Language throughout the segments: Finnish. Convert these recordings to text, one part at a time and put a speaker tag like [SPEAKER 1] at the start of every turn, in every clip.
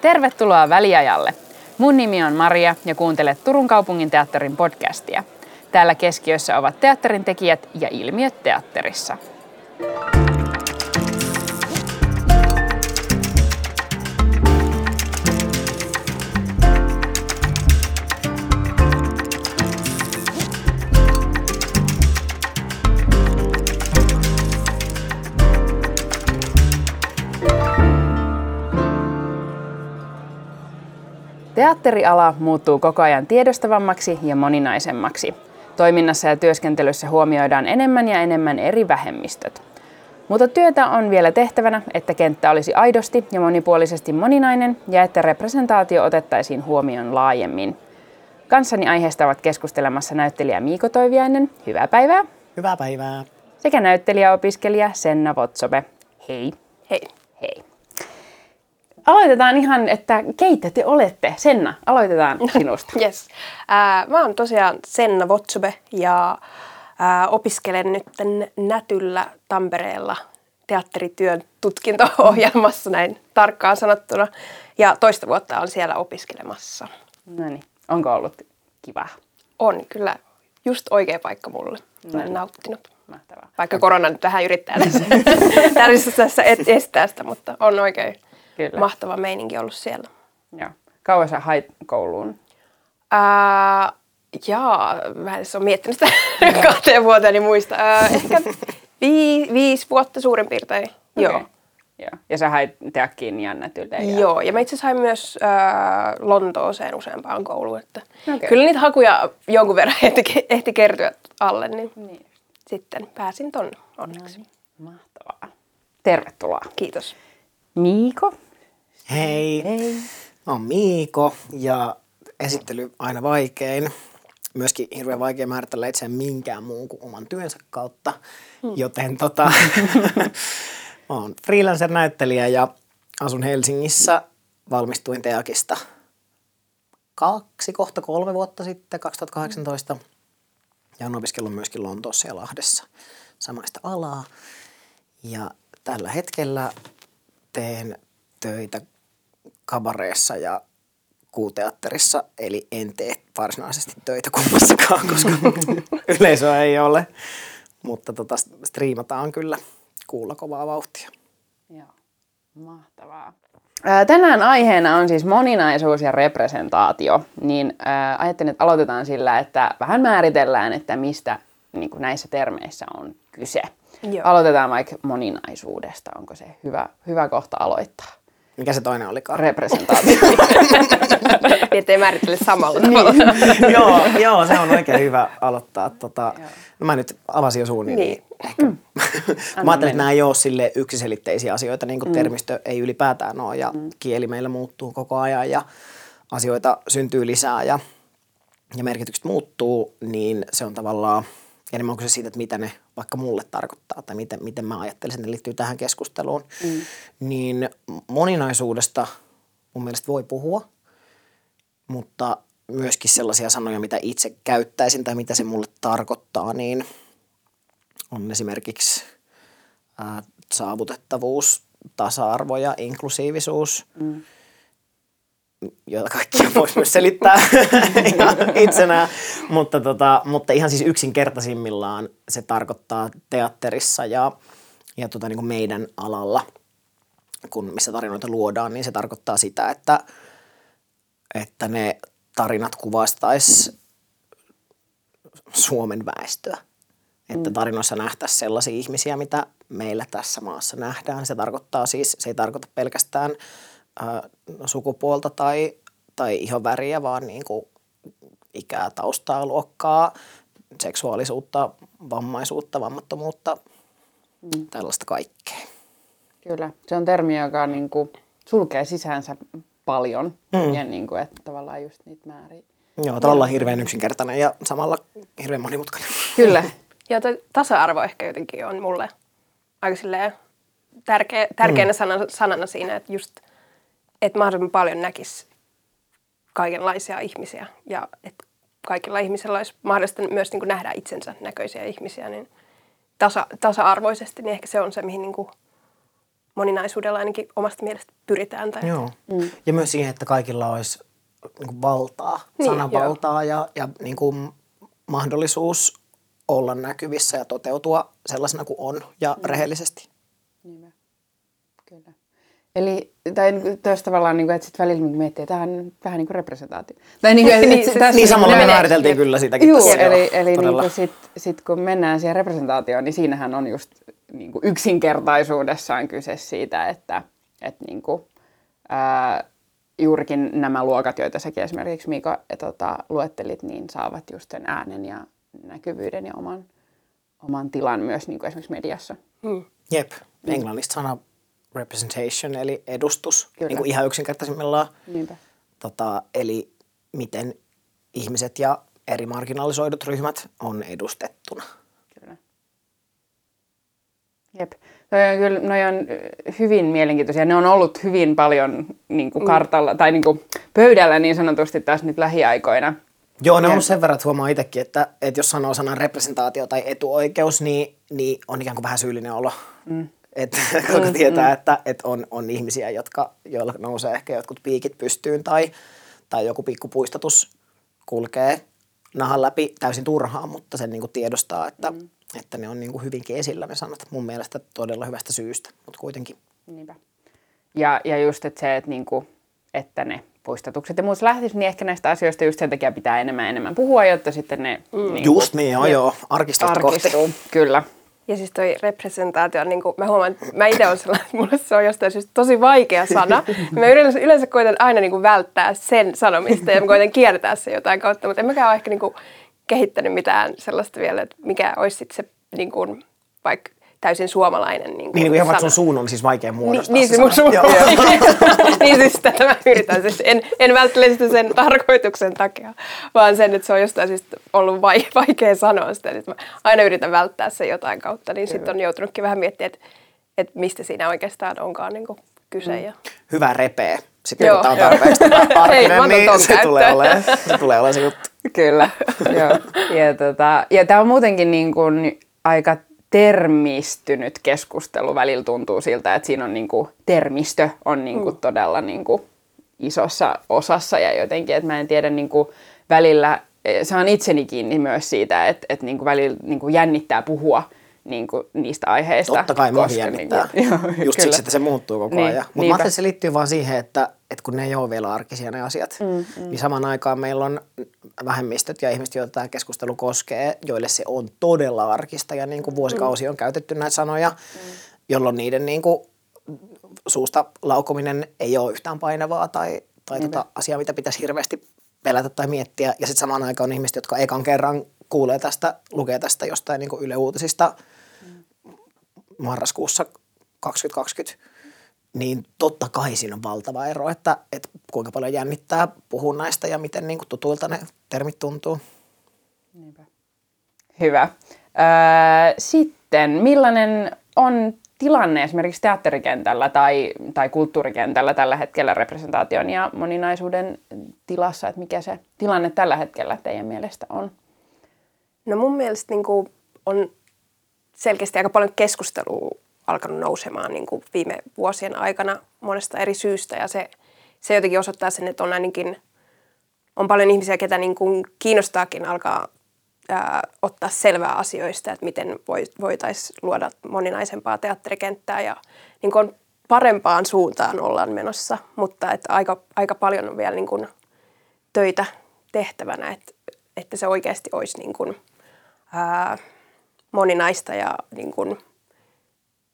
[SPEAKER 1] Tervetuloa väliajalle. Mun nimi on Maria ja kuuntelet Turun kaupungin teatterin podcastia. Täällä keskiössä ovat teatterin tekijät ja ilmiöt teatterissa. Teatteriala muuttuu koko ajan tiedostavammaksi ja moninaisemmaksi. Toiminnassa ja työskentelyssä huomioidaan enemmän ja enemmän eri vähemmistöt. Mutta työtä on vielä tehtävänä, että kenttä olisi aidosti ja monipuolisesti moninainen ja että representaatio otettaisiin huomioon laajemmin. Kanssani aiheesta ovat keskustelemassa näyttelijä Miiko Toiviainen. Hyvää päivää.
[SPEAKER 2] Hyvää päivää.
[SPEAKER 1] Sekä näyttelijäopiskelija Senna Votsobe. Hei.
[SPEAKER 3] Hei.
[SPEAKER 1] Aloitetaan ihan, että keitä te olette? Senna, aloitetaan sinusta.
[SPEAKER 3] Yes. Äh, mä oon tosiaan Senna Votsobe ja äh, opiskelen nyt Nätyllä Tampereella teatterityön tutkinto-ohjelmassa näin tarkkaan sanottuna. Ja toista vuotta on siellä opiskelemassa.
[SPEAKER 1] No niin, onko ollut kiva?
[SPEAKER 3] On kyllä just oikea paikka mulle. Olen nauttinut.
[SPEAKER 1] Mahtavaa.
[SPEAKER 3] Vaikka korona nyt vähän yrittää tässä, tässä et, estää sitä, mutta on oikein
[SPEAKER 1] Kyllä.
[SPEAKER 3] mahtava meininki ollut siellä.
[SPEAKER 1] Joo. Kauan sä hait kouluun?
[SPEAKER 3] Ää, jaa, mä en ole miettinyt sitä kahteen vuoteen, niin muista. Ää, ehkä vii, viisi vuotta suurin piirtein.
[SPEAKER 1] Okei.
[SPEAKER 3] Joo.
[SPEAKER 1] Joo. Ja sä hait teakkiin Jannetylle. Ja...
[SPEAKER 3] Joo, ja mä itse asiassa hain myös ää, Lontooseen useampaan kouluun. Että
[SPEAKER 1] Okei.
[SPEAKER 3] Kyllä niitä hakuja jonkun verran ehti, ehti kertyä alle, niin,
[SPEAKER 1] Niin.
[SPEAKER 3] sitten pääsin tonne onneksi.
[SPEAKER 1] Mahtavaa. Tervetuloa.
[SPEAKER 3] Kiitos.
[SPEAKER 1] Miiko?
[SPEAKER 2] Hei.
[SPEAKER 1] Hei.
[SPEAKER 2] Mä oon Miiko ja esittely aina vaikein. Myöskin hirveän vaikea määritellä itseään minkään muun kuin oman työnsä kautta. Joten tota, mä oon freelancer-näyttelijä ja asun Helsingissä. Valmistuin Teakista kaksi, kohta kolme vuotta sitten, 2018. Ja olen opiskellut myöskin Lontoossa ja Lahdessa samaista alaa. Ja tällä hetkellä teen töitä kabareessa ja kuuteatterissa, eli en tee varsinaisesti töitä kummassakaan, koska yleisöä ei ole. Mutta tota, striimataan kyllä kuulla kovaa vauhtia.
[SPEAKER 1] Joo. Mahtavaa. Ää, Tänään aiheena on siis moninaisuus ja representaatio, niin ää, ajattelin, että aloitetaan sillä, että vähän määritellään, että mistä niin kuin näissä termeissä on kyse.
[SPEAKER 3] Joo.
[SPEAKER 1] Aloitetaan vaikka moninaisuudesta, onko se hyvä, hyvä kohta aloittaa?
[SPEAKER 2] Mikä se toinen olikaan?
[SPEAKER 1] Representaatio.
[SPEAKER 3] Niin, ettei määrittele samalla tavalla.
[SPEAKER 2] joo, joo, se on oikein hyvä aloittaa. Tota, no mä nyt avasin jo suun, niin,
[SPEAKER 3] Niin.
[SPEAKER 2] ehkä. mä ajattelin, että nämä ei ole sille yksiselitteisiä asioita, niin kuin termistö ei ylipäätään ole, ja kieli meillä muuttuu koko ajan, ja asioita syntyy lisää, ja, ja merkitykset muuttuu, niin se on tavallaan enemmän kuin se siitä, että mitä ne vaikka mulle tarkoittaa, tai miten, miten mä ajattelisin, että ne liittyy tähän keskusteluun. Mm. Niin moninaisuudesta mun mielestä voi puhua, mutta myöskin sellaisia sanoja, mitä itse käyttäisin tai mitä se mulle tarkoittaa, niin on esimerkiksi ää, saavutettavuus, tasa-arvo ja inklusiivisuus, mm. Joita kaikkia voisi myös selittää ihan itsenään, mutta, tota, mutta ihan siis yksinkertaisimmillaan se tarkoittaa teatterissa ja, ja tota, niin kuin meidän alalla, kun missä tarinoita luodaan, niin se tarkoittaa sitä, että että ne tarinat kuvastais Suomen väestöä. Että tarinoissa nähtäisiin sellaisia ihmisiä, mitä meillä tässä maassa nähdään. Se tarkoittaa siis, se ei tarkoita pelkästään sukupuolta tai, tai ihonväriä, vaan niin kuin ikää, taustaa, luokkaa, seksuaalisuutta, vammaisuutta, vammattomuutta, mm. tällaista kaikkea.
[SPEAKER 1] Kyllä, se on termi, joka niin kuin, sulkee sisäänsä paljon mm. ja niin kuin, että tavallaan just niitä määriä.
[SPEAKER 2] Joo, tavallaan hirveän yksinkertainen ja samalla hirveän monimutkainen.
[SPEAKER 1] Kyllä.
[SPEAKER 3] Ja toi tasa-arvo ehkä jotenkin on mulle aika tärkeä, tärkeänä mm. sanana, sanana siinä, että just, että mahdollisimman paljon näkisi kaikenlaisia ihmisiä ja että kaikilla ihmisillä olisi mahdollista myös niin kuin nähdä itsensä näköisiä ihmisiä, niin tasa, tasa-arvoisesti, niin ehkä se on se, mihin niin kuin moninaisuudella ainakin omasta mielestä pyritään. Tai
[SPEAKER 2] Joo. Mm. Ja myös siihen, että kaikilla olisi niin kuin valtaa,
[SPEAKER 3] Niin,
[SPEAKER 2] sananvaltaa ja, ja niin kuin mahdollisuus olla näkyvissä ja toteutua sellaisena kuin on ja mm. rehellisesti.
[SPEAKER 1] Niinpä. Kyllä. Eli tai tuossa tavallaan, niin kuin, että sitten välillä miettii, että tämä on vähän niin kuin representaatio. Tai niin, kuin, että,
[SPEAKER 3] Niin, se-
[SPEAKER 1] tässä-
[SPEAKER 2] Niin samalla me määriteltiin kyllä sitäkin
[SPEAKER 1] Joo,
[SPEAKER 2] tässä.
[SPEAKER 1] eli,
[SPEAKER 2] joo,
[SPEAKER 1] eli niin
[SPEAKER 2] todella.
[SPEAKER 1] kuin sit, sit kun mennään siihen representaatioon, niin siinähän on just niin kuin yksinkertaisuudessaan kyse siitä, että, että niin kuin, ää, juurikin nämä luokat, joita säkin esimerkiksi Miika tota, luettelit, niin saavat just sen äänen ja näkyvyyden ja oman, oman tilan myös niin kuin esimerkiksi mediassa.
[SPEAKER 2] Jep, englannista sana representation eli edustus,
[SPEAKER 1] Kyllä.
[SPEAKER 2] niin kuin ihan yksinkertaisimmillaan.
[SPEAKER 1] Niinpä.
[SPEAKER 2] Tota, eli miten ihmiset ja eri marginalisoidut ryhmät on edustettuna.
[SPEAKER 1] Kyllä. Jep. Noi on, kyllä, noi on hyvin mielenkiintoisia. Ne on ollut hyvin paljon niin kuin kartalla tai niin kuin pöydällä niin sanotusti taas nyt lähiaikoina.
[SPEAKER 2] Joo, ne on ollut sen verran, että huomaa itsekin, että, että jos sanoo sanan representaatio tai etuoikeus, niin, niin on ikään kuin vähän syyllinen olo. Mm. Että kun tietää, että, että on, on ihmisiä, jotka, joilla nousee ehkä jotkut piikit pystyyn tai, tai joku pikkupuistatus kulkee nahan läpi täysin turhaan, mutta sen niin kuin tiedostaa, että, mm. että ne on niin kuin hyvinkin esillä ne sanat. Mun mielestä todella hyvästä syystä, mutta kuitenkin.
[SPEAKER 1] Niinpä. Ja, ja just että se, että, niinku, että ne puistatukset ja muut lähtis, niin ehkä näistä asioista just sen takia pitää enemmän enemmän puhua, jotta sitten ne mm. niinku,
[SPEAKER 2] Just niin, joo, joo. Arkistosta kohti.
[SPEAKER 1] Kyllä.
[SPEAKER 3] Ja siis toi representaatio, niin kuin mä huomaan, että mä itse olen sellainen, että mulle se on jostain syystä tosi vaikea sana. Mä yleensä, yleensä koitan aina niin kuin välttää sen sanomista ja mä koitan kiertää se jotain kautta, mutta en mäkään ole ehkä niin kuin kehittänyt mitään sellaista vielä, että mikä olisi sitten se niin kuin, vaikka täysin suomalainen niin kuin
[SPEAKER 2] Niin, niin ihan vaikka sun suun on siis vaikea
[SPEAKER 3] Niin,
[SPEAKER 2] muodostaa.
[SPEAKER 3] niin se mun suun. Niin siis tätä mä yritän. Siis en, en välttele sitä sen tarkoituksen takia, vaan sen, että se on jostain syystä ollut vai, vaikea sanoa sitä. Sitten mä aina yritän välttää sen jotain kautta, niin sitten on joutunutkin vähän miettimään, että, että mistä siinä oikeastaan onkaan niin kyse.
[SPEAKER 2] Mm.
[SPEAKER 3] Ja,
[SPEAKER 2] Hyvä repee. Sitten
[SPEAKER 3] Joo,
[SPEAKER 2] kun tämä on tarpeeksi arkinen, niin se tulee olemaan, se tulee olemaan se juttu.
[SPEAKER 1] Kyllä, joo. Ja, tota, ja tämä on muutenkin niin kuin aika termistynyt keskustelu. Välillä tuntuu siltä, että siinä on niin kuin, termistö on niin kuin, todella niin kuin, isossa osassa ja jotenkin, että mä en tiedä niin kuin, välillä, eh, saan itseni kiinni myös siitä, että, että niin kuin, välillä niin kuin, jännittää puhua niin kuin, niistä aiheista.
[SPEAKER 2] Totta kai mua jännittää.
[SPEAKER 1] Niin joo,
[SPEAKER 2] Just
[SPEAKER 1] kyllä.
[SPEAKER 2] siksi, että se muuttuu koko
[SPEAKER 1] Niin,
[SPEAKER 2] ajan. Mutta mä ajattelin, että se liittyy vaan siihen, että, että kun ne ei ole vielä arkisia ne asiat, mm, mm. niin samaan aikaan meillä on vähemmistöt ja ihmiset, joita tämä keskustelu koskee, joille se on todella arkista ja niin kuin vuosikausi on käytetty näitä sanoja, mm. jolloin niiden niin kuin suusta laukominen ei ole yhtään painavaa tai, tai tota asiaa, mitä pitäisi hirveästi pelätä tai miettiä. Ja sitten samaan aikaan on ihmiset, jotka ekan kerran kuulee tästä, lukee tästä jostain niin Yle Uutisista marraskuussa 2020, niin totta kai siinä on valtava ero, että, että kuinka paljon jännittää puhua näistä ja miten niin kuin tutuilta ne termit tuntuu.
[SPEAKER 1] Hyvä. Öö, sitten, millainen on tilanne esimerkiksi teatterikentällä tai, tai kulttuurikentällä tällä hetkellä representaation ja moninaisuuden tilassa, että mikä se tilanne tällä hetkellä teidän mielestä on?
[SPEAKER 3] No mun mielestä niin kuin on selkeästi aika paljon keskustelua alkanut nousemaan niin kuin viime vuosien aikana monesta eri syystä. Ja se, se jotenkin osoittaa sen, että on ainakin on paljon ihmisiä, ketä niin kuin kiinnostaakin alkaa ää, ottaa selvää asioista, että miten voitaisiin luoda moninaisempaa teatterikenttää. Ja niin kuin on parempaan suuntaan ollaan menossa, mutta että aika, aika paljon on vielä niin kuin töitä tehtävänä, että, että se oikeasti olisi niin kuin, ää, moninaista ja niin kuin,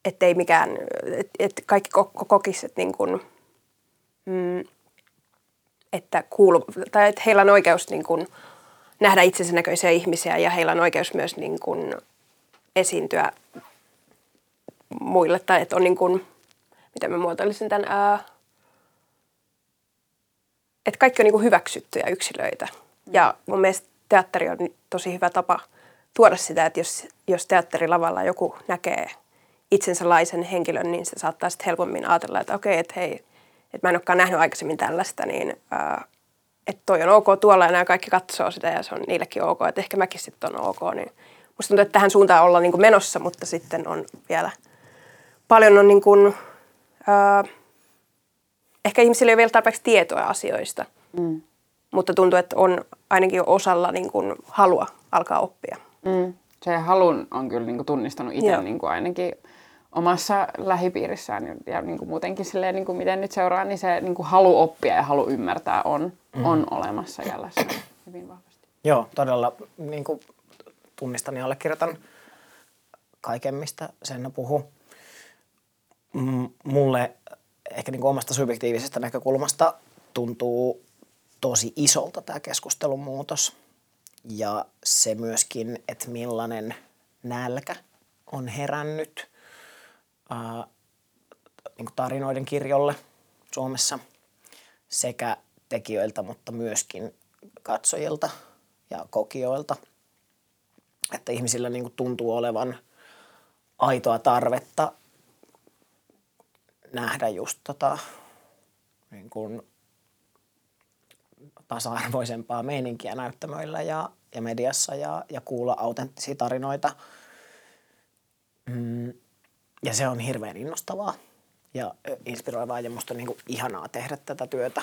[SPEAKER 3] ettei mikään, että et kaikki ko- kokisi, että, niin kuin, mm, että, kuulu, tai että heillä on oikeus niin kuin, nähdä itsensä näköisiä ihmisiä ja heillä on oikeus myös niin kuin, esiintyä muille. Tai että on niin kuin, miten mä muotoilisin tämän, ää, että kaikki on niin kuin hyväksyttyjä yksilöitä. Ja mun mielestä teatteri on tosi hyvä tapa tuoda sitä, että jos, jos teatterilavalla joku näkee itsensä laisen henkilön, niin se saattaa sitten helpommin ajatella, että okei, että hei, että mä en olekaan nähnyt aikaisemmin tällaista, niin ää, että toi on ok tuolla ja nämä kaikki katsoo sitä ja se on niillekin ok, että ehkä mäkin sitten on ok. Niin musta tuntuu, että tähän suuntaan ollaan niin kuin menossa, mutta sitten on vielä paljon on niin kuin Öö, ehkä ihmisillä ei ole vielä tarpeeksi tietoa asioista, mm. mutta tuntuu, että on ainakin osalla niin kuin, halua alkaa oppia.
[SPEAKER 1] Mm. Se halun on kyllä niin kuin, tunnistanut itse niin kuin, ainakin omassa lähipiirissään ja, niin kuin muutenkin silleen, niin kuin miten nyt seuraa, niin se niin kuin halu oppia ja halu ymmärtää on, mm. on olemassa ja läsnä hyvin vahvasti.
[SPEAKER 2] Joo, todella niin kuin tunnistan ja allekirjoitan kaiken, mistä Senna puhuu. Mulle ehkä niin kuin omasta subjektiivisesta näkökulmasta tuntuu tosi isolta tämä keskustelun muutos. Ja se myöskin, että millainen nälkä on herännyt ää, niin tarinoiden kirjolle Suomessa sekä tekijöiltä, mutta myöskin katsojilta ja kokijoilta. Että ihmisillä niin tuntuu olevan aitoa tarvetta nähdä just tota, niin kuin tasa-arvoisempaa meininkiä näyttämöillä ja, ja mediassa ja, ja kuulla autenttisia tarinoita. Mm, ja se on hirveän innostavaa ja inspiroivaa ja musta on niin kuin ihanaa tehdä tätä työtä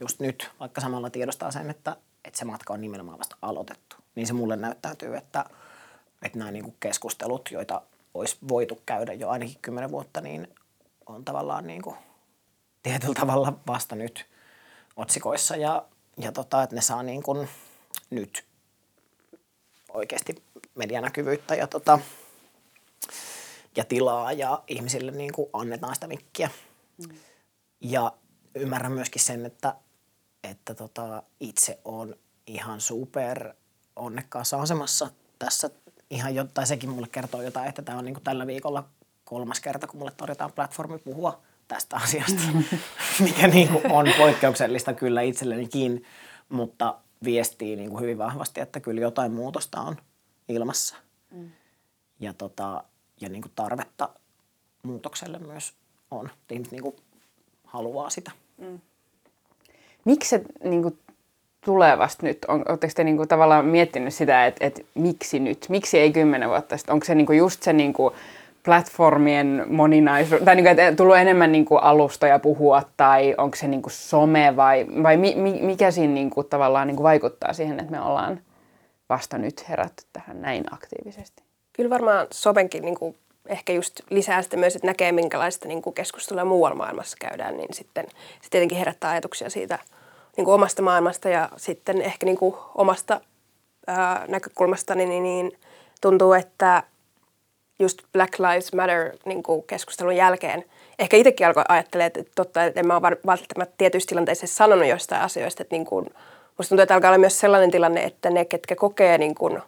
[SPEAKER 2] just nyt, vaikka samalla tiedostaa sen, että, että se matka on nimenomaan vasta aloitettu. Niin se mulle näyttäytyy, että, että nämä niin kuin keskustelut, joita olisi voitu käydä jo ainakin kymmenen vuotta, niin on tavallaan niin kuin tietyllä tavalla vasta nyt otsikoissa ja, ja tota, että ne saa niin kuin nyt oikeasti medianäkyvyyttä ja, tota, ja tilaa ja ihmisille niin kuin annetaan sitä mikkiä. Mm. Ja ymmärrän myöskin sen, että, että tota, itse on ihan super onnekkaassa asemassa tässä ihan jo, tai sekin mulle kertoo jotain, että tämä on niin kuin tällä viikolla kolmas kerta, kun mulle tarjotaan platformi puhua tästä asiasta, mikä niin kuin on poikkeuksellista kyllä itsellenikin, mutta viestii niin kuin hyvin vahvasti, että kyllä jotain muutosta on ilmassa. Mm. Ja, tota, ja niin kuin tarvetta muutokselle myös on. Ihmiset niin kuin haluaa sitä. Mm.
[SPEAKER 1] Miksi se niin kuin tulee vasta nyt? Oletteko te niin kuin, tavallaan miettinyt sitä, että, että miksi nyt? Miksi ei kymmenen vuotta sitten? Onko se niin kuin, just se niin kuin, platformien moninaisuus, tai niin kuin, tullut enemmän niin kuin alustoja puhua, tai onko se niin kuin some, vai, vai mi, mi, mikä siinä niin kuin, tavallaan niin kuin vaikuttaa siihen, että me ollaan vasta nyt herätty tähän näin aktiivisesti?
[SPEAKER 3] Kyllä varmaan somenkin niin kuin ehkä just lisää sitä myös, että näkee minkälaista niin kuin keskustelua muualla maailmassa käydään, niin sitten se tietenkin herättää ajatuksia siitä niin kuin omasta maailmasta ja sitten ehkä niin kuin omasta ää, näkökulmasta niin, niin tuntuu, että just Black Lives Matter niin jälkeen. Ehkä itsekin alkoi ajattelemaan, että totta, että en mä ole välttämättä tietyissä tilanteissa sanonut jostain asioista, että niin kuin, musta tuntuu, että alkaa olla myös sellainen tilanne, että ne, ketkä kokee niin kuin,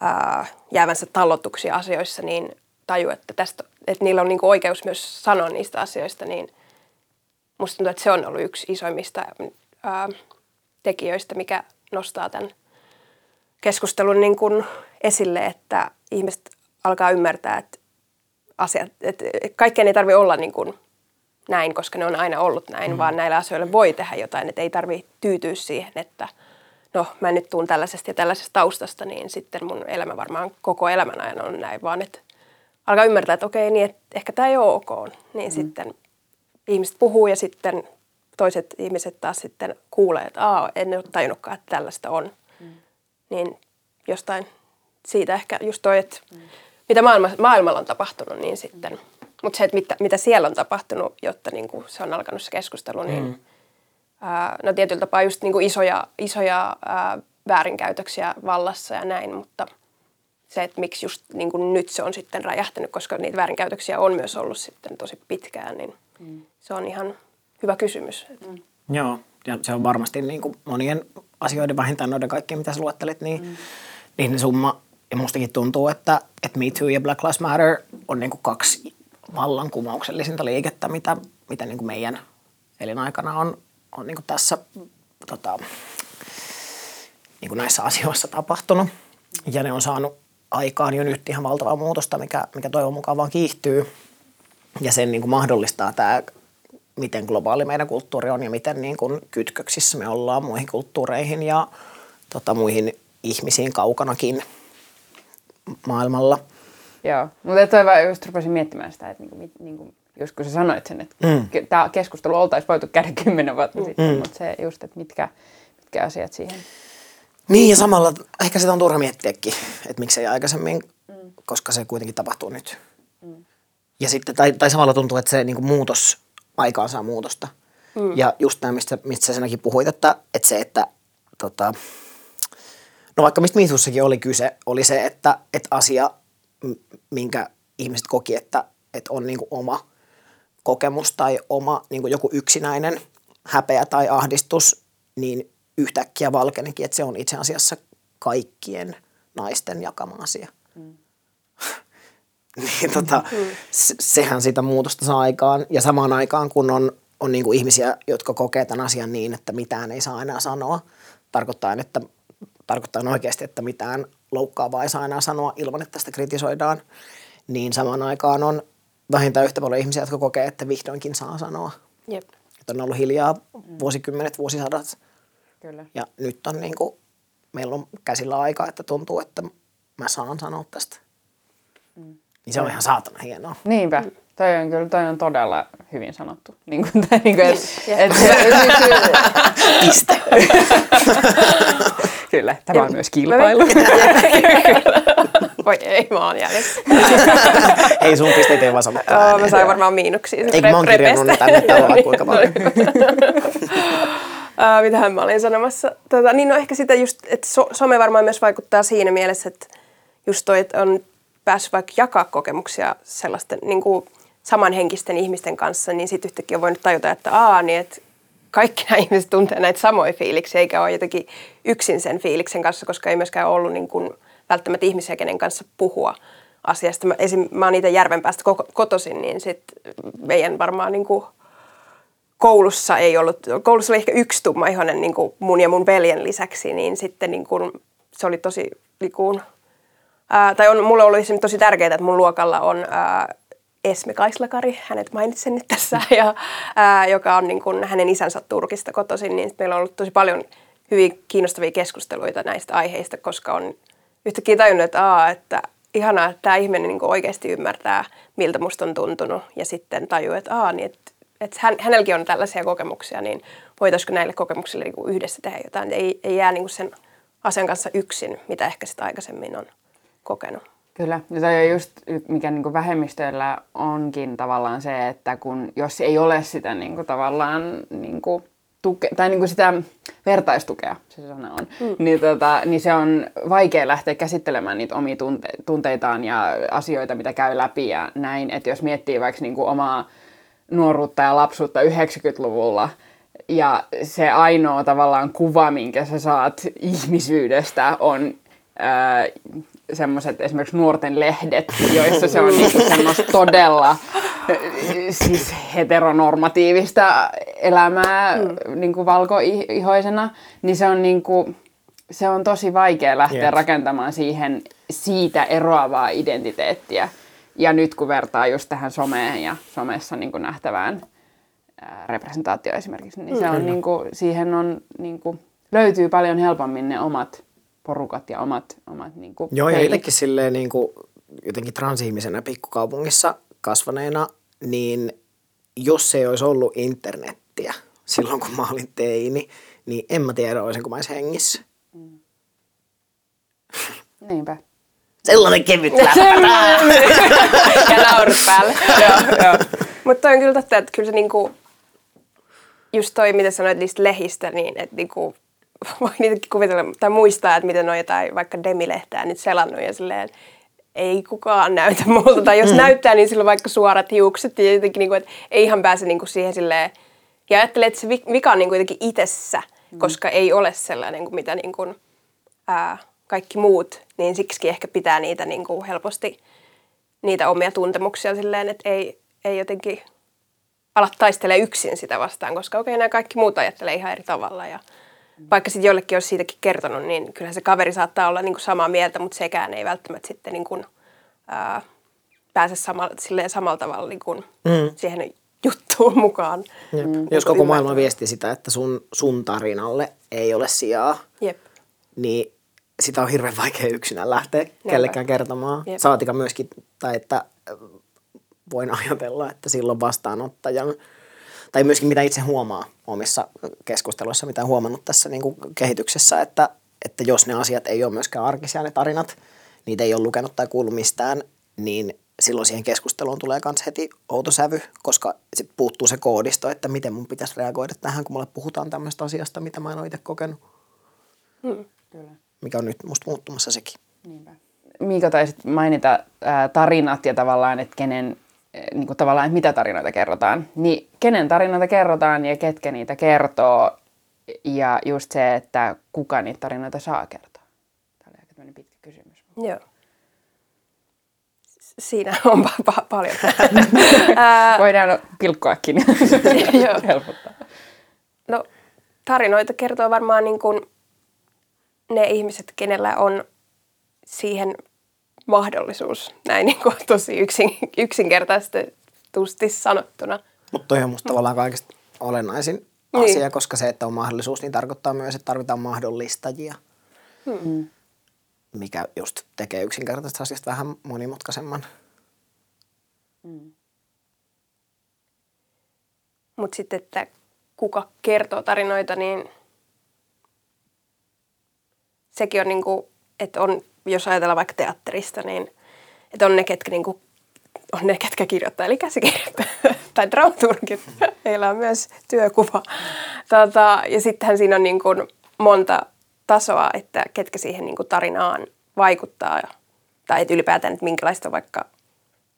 [SPEAKER 3] ää, jäävänsä tallotuksi asioissa, niin taju, että, tästä, että niillä on niin kuin oikeus myös sanoa niistä asioista, niin musta tuntuu, että se on ollut yksi isoimmista ää, tekijöistä, mikä nostaa tämän keskustelun niin kuin esille, että ihmiset alkaa ymmärtää, että asiat, että kaikkeen ei tarvitse olla niin kuin näin, koska ne on aina ollut näin, mm. vaan näillä asioilla voi tehdä jotain, että ei tarvitse tyytyä siihen, että no mä nyt tuun tällaisesta ja tällaisesta taustasta, niin sitten mun elämä varmaan koko elämän ajan on näin, vaan että alkaa ymmärtää, että okei, niin että ehkä tämä ei ole ok, niin mm. sitten ihmiset puhuu ja sitten toiset ihmiset taas sitten kuulee, että Aa, en ole tajunnutkaan, että tällaista on. Mm. Niin jostain siitä ehkä just toi, että mm mitä maailma, maailmalla on tapahtunut, niin sitten. Mutta se, että mitä, mitä siellä on tapahtunut, jotta niin kuin se on alkanut se keskustelu, niin mm. ää, no tietyllä tapaa just niin kuin isoja, isoja ää, väärinkäytöksiä vallassa ja näin, mutta se, että miksi just niin kuin nyt se on sitten räjähtänyt, koska niitä väärinkäytöksiä on myös ollut sitten tosi pitkään, niin mm. se on ihan hyvä kysymys. Mm.
[SPEAKER 2] Joo, ja se on varmasti niin kuin monien asioiden vähintään noiden kaikkien, mitä sä luettelit, niin, mm. niin summa ja mustakin tuntuu, että, että Me Too ja Black Lives Matter on niin kuin kaksi vallankumouksellisinta liikettä, mitä, mitä niin kuin meidän elinaikana on, on niin kuin tässä tota, niin kuin näissä asioissa tapahtunut. Ja ne on saanut aikaan jo nyt ihan valtavaa muutosta, mikä, mikä toivon mukaan vaan kiihtyy. Ja sen niin kuin mahdollistaa tämä, miten globaali meidän kulttuuri on ja miten niin kuin kytköksissä me ollaan muihin kulttuureihin ja tota, muihin ihmisiin kaukanakin – maailmalla.
[SPEAKER 1] Joo, mutta toi vaan just rupesin miettimään sitä, että niinku, niinku, just kun sä sanoit sen, että mm. tämä keskustelu oltaisiin voitu käydä kymmenen vuotta mm. sitten, mutta se just, että mitkä, mitkä asiat siihen.
[SPEAKER 2] Niin ja samalla ehkä sitä on turha miettiäkin, että miksei aikaisemmin, mm. koska se kuitenkin tapahtuu nyt. Mm. Ja sitten, tai, tai samalla tuntuu, että se niin kuin muutos aikaan saa muutosta. Mm. Ja just tämä, mistä, mistä sä senäkin puhuit, että, että se, että tota, no vaikka mistä Miithussakin oli kyse, oli se, että, että asia, minkä ihmiset koki, että, että on niin kuin oma kokemus tai oma niin kuin joku yksinäinen häpeä tai ahdistus, niin yhtäkkiä valkenikin, että se on itse asiassa kaikkien naisten jakama asia. Mm. niin tota, mm. sehän sitä muutosta saa aikaan. Ja samaan aikaan, kun on, on niin kuin ihmisiä, jotka kokee tämän asian niin, että mitään ei saa enää sanoa, tarkoittaa, että tarkoittaa oikeasti, että mitään loukkaavaa ei saa enää sanoa ilman, että tästä kritisoidaan, niin samaan aikaan on vähintään yhtä paljon ihmisiä, jotka kokee, että vihdoinkin saa sanoa.
[SPEAKER 3] Jep.
[SPEAKER 2] Että on ollut hiljaa vuosikymmenet, vuosisadat.
[SPEAKER 1] Kyllä.
[SPEAKER 2] Ja nyt on niin kuin, meillä on käsillä aika, että tuntuu, että mä saan sanoa tästä. Mm. Niin se on ihan saatana hienoa.
[SPEAKER 1] Niinpä. Mm. Toi on kyllä toi on todella hyvin sanottu. Niin kuin, tai niin kuin, et, et,
[SPEAKER 2] Piste.
[SPEAKER 1] kyllä, tämä on myös kilpailu.
[SPEAKER 3] Voi ei, mä oon jäljessä.
[SPEAKER 2] ei sun pisteet ei vaan sanottu
[SPEAKER 3] oh, Mä sain varmaan miinuksia.
[SPEAKER 2] Eikö mä oon kirjannut ne tänne tällä kuinka paljon.
[SPEAKER 3] Uh, mitähän mä olin sanomassa. Tota, niin no ehkä sitä just, että so, some varmaan myös vaikuttaa siinä mielessä, että just toi, että on päässyt vaikka jakaa kokemuksia sellaisten niin kuin samanhenkisten ihmisten kanssa, niin sitten yhtäkkiä on voinut tajuta, että aa, niin että kaikki nämä ihmiset tuntee näitä samoja fiiliksiä, eikä ole jotenkin yksin sen fiiliksen kanssa, koska ei myöskään ollut niin kuin välttämättä ihmisiä, kenen kanssa puhua asiasta. Mä, esim, mä oon niitä Järvenpäästä kotoisin, niin sitten meidän varmaan niin kuin koulussa ei ollut, koulussa oli ehkä yksi tummaihoinen niin kuin mun ja mun veljen lisäksi, niin sitten niin kuin, se oli tosi, niin kuin, ää, tai on, mulle oli tosi tärkeää, että mun luokalla on ää, Esme Kaislakari, hänet mainitsen nyt tässä, ja, ää, joka on niin kuin, hänen isänsä Turkista kotoisin, niin meillä on ollut tosi paljon hyvin kiinnostavia keskusteluita näistä aiheista, koska on yhtäkkiä tajunnut, että, aa, että ihanaa, että tämä ihminen niin oikeasti ymmärtää, miltä musta on tuntunut, ja sitten tajuu, että, aa, niin, että, että hän, hänelläkin on tällaisia kokemuksia, niin voitaisiko näille kokemuksille niin yhdessä tehdä jotain, ei, ei jää niin kuin sen asian kanssa yksin, mitä ehkä sitä aikaisemmin on kokenut.
[SPEAKER 1] Kyllä, ja toi on just mikä niin kuin vähemmistöillä onkin tavallaan se, että kun jos ei ole sitä niin kuin tavallaan niin kuin tuke, tai niin kuin sitä vertaistukea, se sana on, mm. niin, tota, niin se on vaikea lähteä käsittelemään niitä omia tunte, tunteitaan ja asioita, mitä käy läpi ja näin. Että jos miettii vaikka niin kuin omaa nuoruutta ja lapsuutta 90-luvulla, ja se ainoa tavallaan kuva, minkä sä saat ihmisyydestä, on ää, semmoiset esimerkiksi nuorten lehdet, joissa se on niinku semmoista todella siis heteronormatiivista elämää mm. niinku valkoihoisena, niin se on, niinku, se on tosi vaikea lähteä yes. rakentamaan siihen siitä eroavaa identiteettiä. Ja nyt kun vertaa just tähän someen ja somessa niin kuin nähtävään ää, representaatio esimerkiksi, niin se on, mm. niin kuin, siihen on, niin kuin, löytyy paljon helpommin ne omat porukat ja omat, omat niin kuin
[SPEAKER 2] Joo, ja itsekin silleen niin kuin, jotenkin transihmisenä pikkukaupungissa kasvaneena, niin jos ei olisi ollut internettiä silloin, kun mä olin teini, niin en mä tiedä, olisinko mä hengissä. Mm.
[SPEAKER 1] Niinpä.
[SPEAKER 2] Sellainen kevyt läppä.
[SPEAKER 3] ja naurut päälle. Mutta on kyllä totta, että kyllä se niinku, just toi, mitä sanoit niistä lehistä, niin että niinku, voi niitäkin kuvitella tai muistaa, että miten on jotain vaikka demilehtää nyt selannut ja silleen, ei kukaan näytä multa. Tai jos mm. näyttää, niin sillä on vaikka suorat hiukset ja jotenkin, niin kuin, että ei ihan pääse niin kuin siihen silleen. Ja ajattelee, että se vika on niin kuin jotenkin itsessä, mm. koska ei ole sellainen kuin mitä niin kuin, ää, kaikki muut. Niin siksi ehkä pitää niitä niin kuin helposti, niitä omia tuntemuksia silleen, että ei, ei jotenkin ala taistele yksin sitä vastaan, koska okei, okay, nämä kaikki muut ajattelee ihan eri tavalla. Ja, vaikka sitten jollekin olisi siitäkin kertonut, niin kyllähän se kaveri saattaa olla niin kuin samaa mieltä, mutta sekään ei välttämättä sitten niin kuin, ää, pääse sama, silleen samalla tavalla niin kuin mm. siihen juttuun mukaan.
[SPEAKER 2] Jep. Mm, Jos koko maailma viesti sitä, että sun, sun tarinalle ei ole sijaa,
[SPEAKER 3] Jep.
[SPEAKER 2] niin sitä on hirveän vaikea yksinään lähteä Näinpä. kellekään kertomaan. Jep. Saatika myöskin, tai että voin ajatella, että silloin vastaanottajan, tai myöskin mitä itse huomaa omissa keskusteluissa, mitä huomannut tässä niin kuin kehityksessä, että, että jos ne asiat ei ole myöskään arkisia ne tarinat, niitä ei ole lukenut tai kuullut mistään, niin silloin siihen keskusteluun tulee myös heti outo sävy, koska sit puuttuu se koodisto, että miten mun pitäisi reagoida tähän, kun mulle puhutaan tämmöistä asiasta, mitä mä en ole itse kokenut.
[SPEAKER 3] Hmm.
[SPEAKER 1] Kyllä.
[SPEAKER 2] Mikä on nyt musta muuttumassa sekin.
[SPEAKER 1] Niinpä. Miika taisit mainita ää, tarinat ja tavallaan, että kenen, niin kuin tavallaan, että mitä tarinoita kerrotaan. Niin kenen tarinoita kerrotaan ja ketkä niitä kertoo ja just se, että kuka niitä tarinoita saa kertoa. Tämä oli aika pitkä kysymys.
[SPEAKER 3] Joo. Siinä on pa- pa- paljon.
[SPEAKER 1] Voidaan pilkkoakin.
[SPEAKER 3] Joo.
[SPEAKER 1] Helpottaa.
[SPEAKER 3] No, tarinoita kertoo varmaan niin kuin ne ihmiset, kenellä on siihen mahdollisuus, näin niin kuin tosi yksin, yksinkertaisesti sanottuna.
[SPEAKER 2] Mutta toi on musta tavallaan kaikista olennaisin
[SPEAKER 3] Niin.
[SPEAKER 2] asia, koska se, että on mahdollisuus, niin tarkoittaa myös, että tarvitaan mahdollistajia.
[SPEAKER 3] Hmm.
[SPEAKER 2] Mikä just tekee yksinkertaisesta asiasta vähän monimutkaisemman.
[SPEAKER 3] Mutta sitten, että kuka kertoo tarinoita, niin sekin on niin kuin, että on, jos ajatellaan vaikka teatterista, niin että on ne, ketkä niin kuin, on ne, ketkä kirjoittaa, eli käsikirjoittaa, tai dramaturgit, heillä on myös työkuva. Tota, ja sittenhän siinä on niin kuin monta tasoa, että ketkä siihen niin kuin tarinaan vaikuttaa, tai että ylipäätään, että minkälaista on vaikka